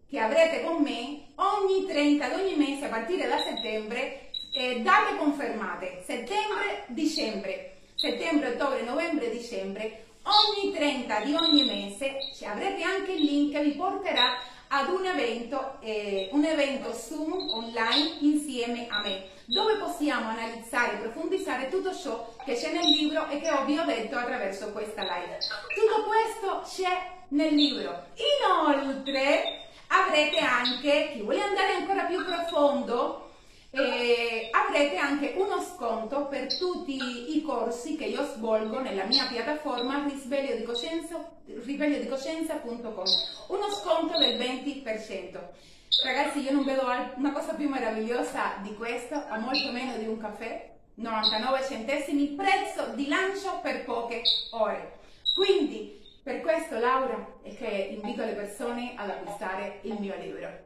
che avrete con me ogni 30 ad ogni mese a partire da settembre, eh, date confermate, settembre, dicembre, settembre, ottobre, novembre, dicembre, ogni 30 di ogni mese avrete anche il link che vi porterà ad un evento, eh, un evento Zoom online insieme a me, dove possiamo analizzare e profondizzare tutto ciò che c'è nel libro e che vi ho detto attraverso questa live. Tutto questo c'è nel libro. Inoltre, avrete anche, chi vuole andare ancora più profondo, eh, avrete anche uno sconto per tutti i corsi che io svolgo nella mia piattaforma risvegliodicoscienza.com uno sconto del 20% ragazzi io non vedo una cosa più meravigliosa di questo a molto meno di un caffè 99 centesimi prezzo di lancio per poche ore. Quindi per questo, Laura, è che invito le persone ad acquistare il mio libro.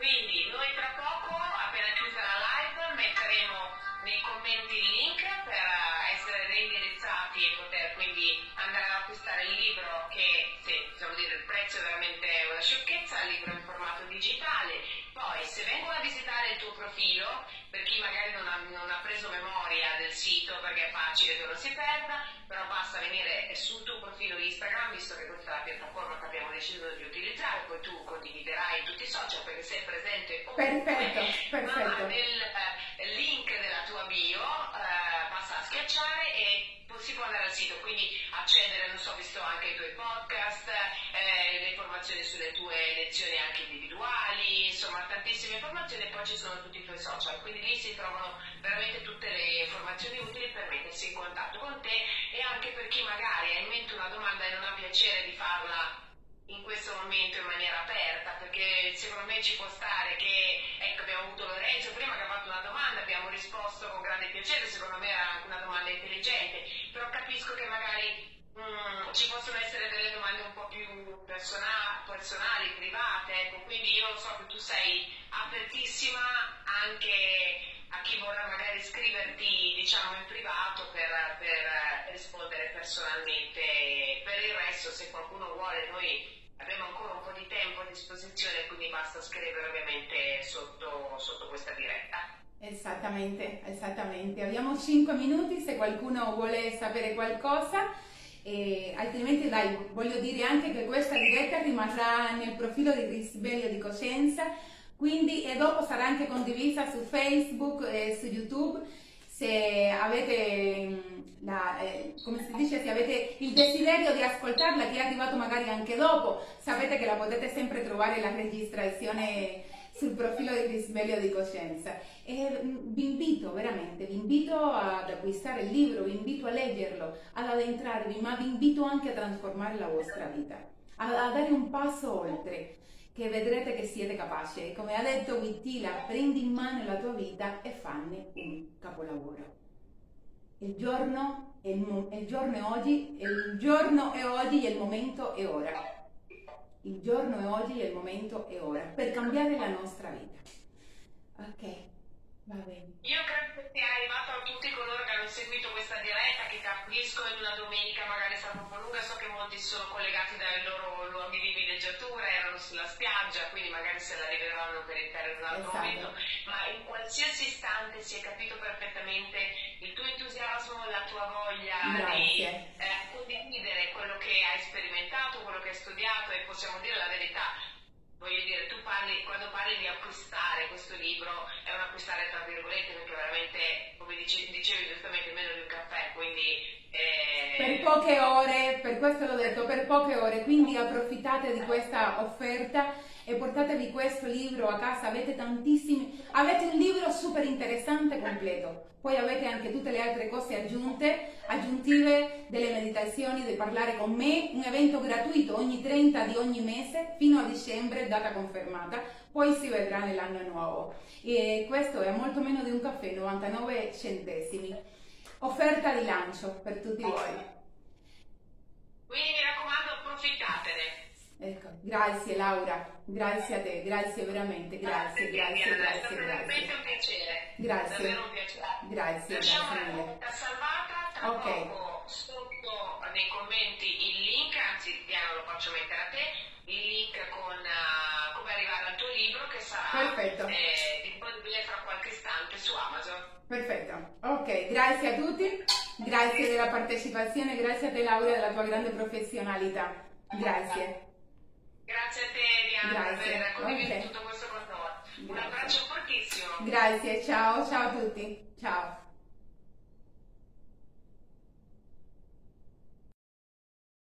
Quindi noi tra poco, appena chiusa la live, metteremo nei commenti il link per essere reindirizzati e poter quindi andare ad acquistare il libro che, se possiamo dire, il prezzo è veramente una sciocchezza, il libro in formato digitale. Poi, se vengono a visitare il tuo profilo, per chi magari non ha, non ha preso memoria del sito perché è facile che lo si perda, però basta venire sul tuo profilo Instagram, visto che questa è la piattaforma che abbiamo deciso di utilizzare, poi tu condividerai in tutti i social perché sei presente ovunque, perfetto, perfetto. Sono tutti i tuoi social, quindi lì si trovano veramente tutte le informazioni utili per mettersi in contatto con te e anche per chi magari ha in mente una domanda e non ha piacere di farla in questo momento in maniera aperta, perché secondo me ci può stare che, ecco, abbiamo avuto Lorenzo prima che ha fatto una domanda, abbiamo risposto con grande piacere, secondo me era anche una domanda intelligente, però capisco che magari mm, ci possono essere delle domande un po' più persona- personali, private, so che tu sei apertissima anche a chi vorrà magari scriverti diciamo in privato per, per rispondere personalmente per il resto se qualcuno vuole noi abbiamo ancora un po' di tempo a disposizione, quindi basta scrivere ovviamente sotto, sotto questa diretta. Esattamente, esattamente. Abbiamo 5 minuti se qualcuno vuole sapere qualcosa. E altrimenti dai, voglio dire anche che questa diretta rimarrà nel profilo di risveglio di coscienza, quindi e dopo sarà anche condivisa su Facebook e su YouTube. Se avete, mm, la, eh, dice, se avete il desiderio di ascoltarla, che è arrivato magari anche dopo, sapete che la potete sempre trovare la registrazione sul profilo di risveglio di coscienza. E mm, vi invito veramente, vi invito ad acquistare il libro, vi invito a leggerlo, ad addentrarvi, ma vi invito anche a trasformare la vostra vita, a, a dare un passo oltre che vedrete che siete capaci. Come ha detto Wittila, prendi in mano la tua vita e fanne un capolavoro. Il giorno, il, il giorno è oggi, il giorno è oggi e il momento è ora. Il giorno è oggi il momento è ora per cambiare la nostra vita. Ok, Io credo che sia arrivato a tutti coloro che hanno seguito questa diretta, che capisco in una domenica magari sarà un po' lunga, so che molti sono collegati dai loro luoghi di villeggiatura, erano sulla spiaggia, quindi magari se la riverranno per intero in un altro esatto. momento, ma in qualsiasi istante si è capito perfettamente il tuo entusiasmo, la tua voglia Grazie. di eh, condividere quello che hai sperimentato, quello che hai studiato e possiamo dire la verità voglio dire, tu parli, quando parli di acquistare questo libro, è un acquistare tra virgolette, perché veramente, come dicevi, dicevi giustamente, meno di un caffè, quindi... Eh... Per poche ore, per questo l'ho detto, per poche ore, quindi approfittate di questa offerta e portatevi questo libro a casa, avete tantissimi, avete un libro super interessante completo, poi avete anche tutte le altre cose aggiunte, aggiuntive delle meditazioni, di parlare con me, un evento gratuito ogni 30 di ogni mese fino a dicembre, data confermata, poi si vedrà nell'anno nuovo. E questo è molto meno di un caffè, 99 centesimi. Offerta di lancio per tutti voi. Quindi mi raccomando approfittatene. Ecco, grazie Laura, grazie a te, grazie veramente, grazie, grazie, grazie, grazie. Veramente un piacere. Grazie. Davvero un piacere. Grazie, Lasciamo grazie mille. la salvata, tra okay. poco sotto nei commenti il link, anzi Diana lo faccio mettere a te, il link con uh, come arrivare al tuo libro che sarà eh, disponibile fra qualche istante su Amazon. Perfetto, ok, grazie a tutti, grazie della partecipazione, grazie a te Laura della tua grande professionalità. Grazie. Grazie a te Diana Grazie. per aver condiviso okay. tutto questo con noi. Un abbraccio fortissimo. Grazie, ciao, ciao a tutti. Ciao.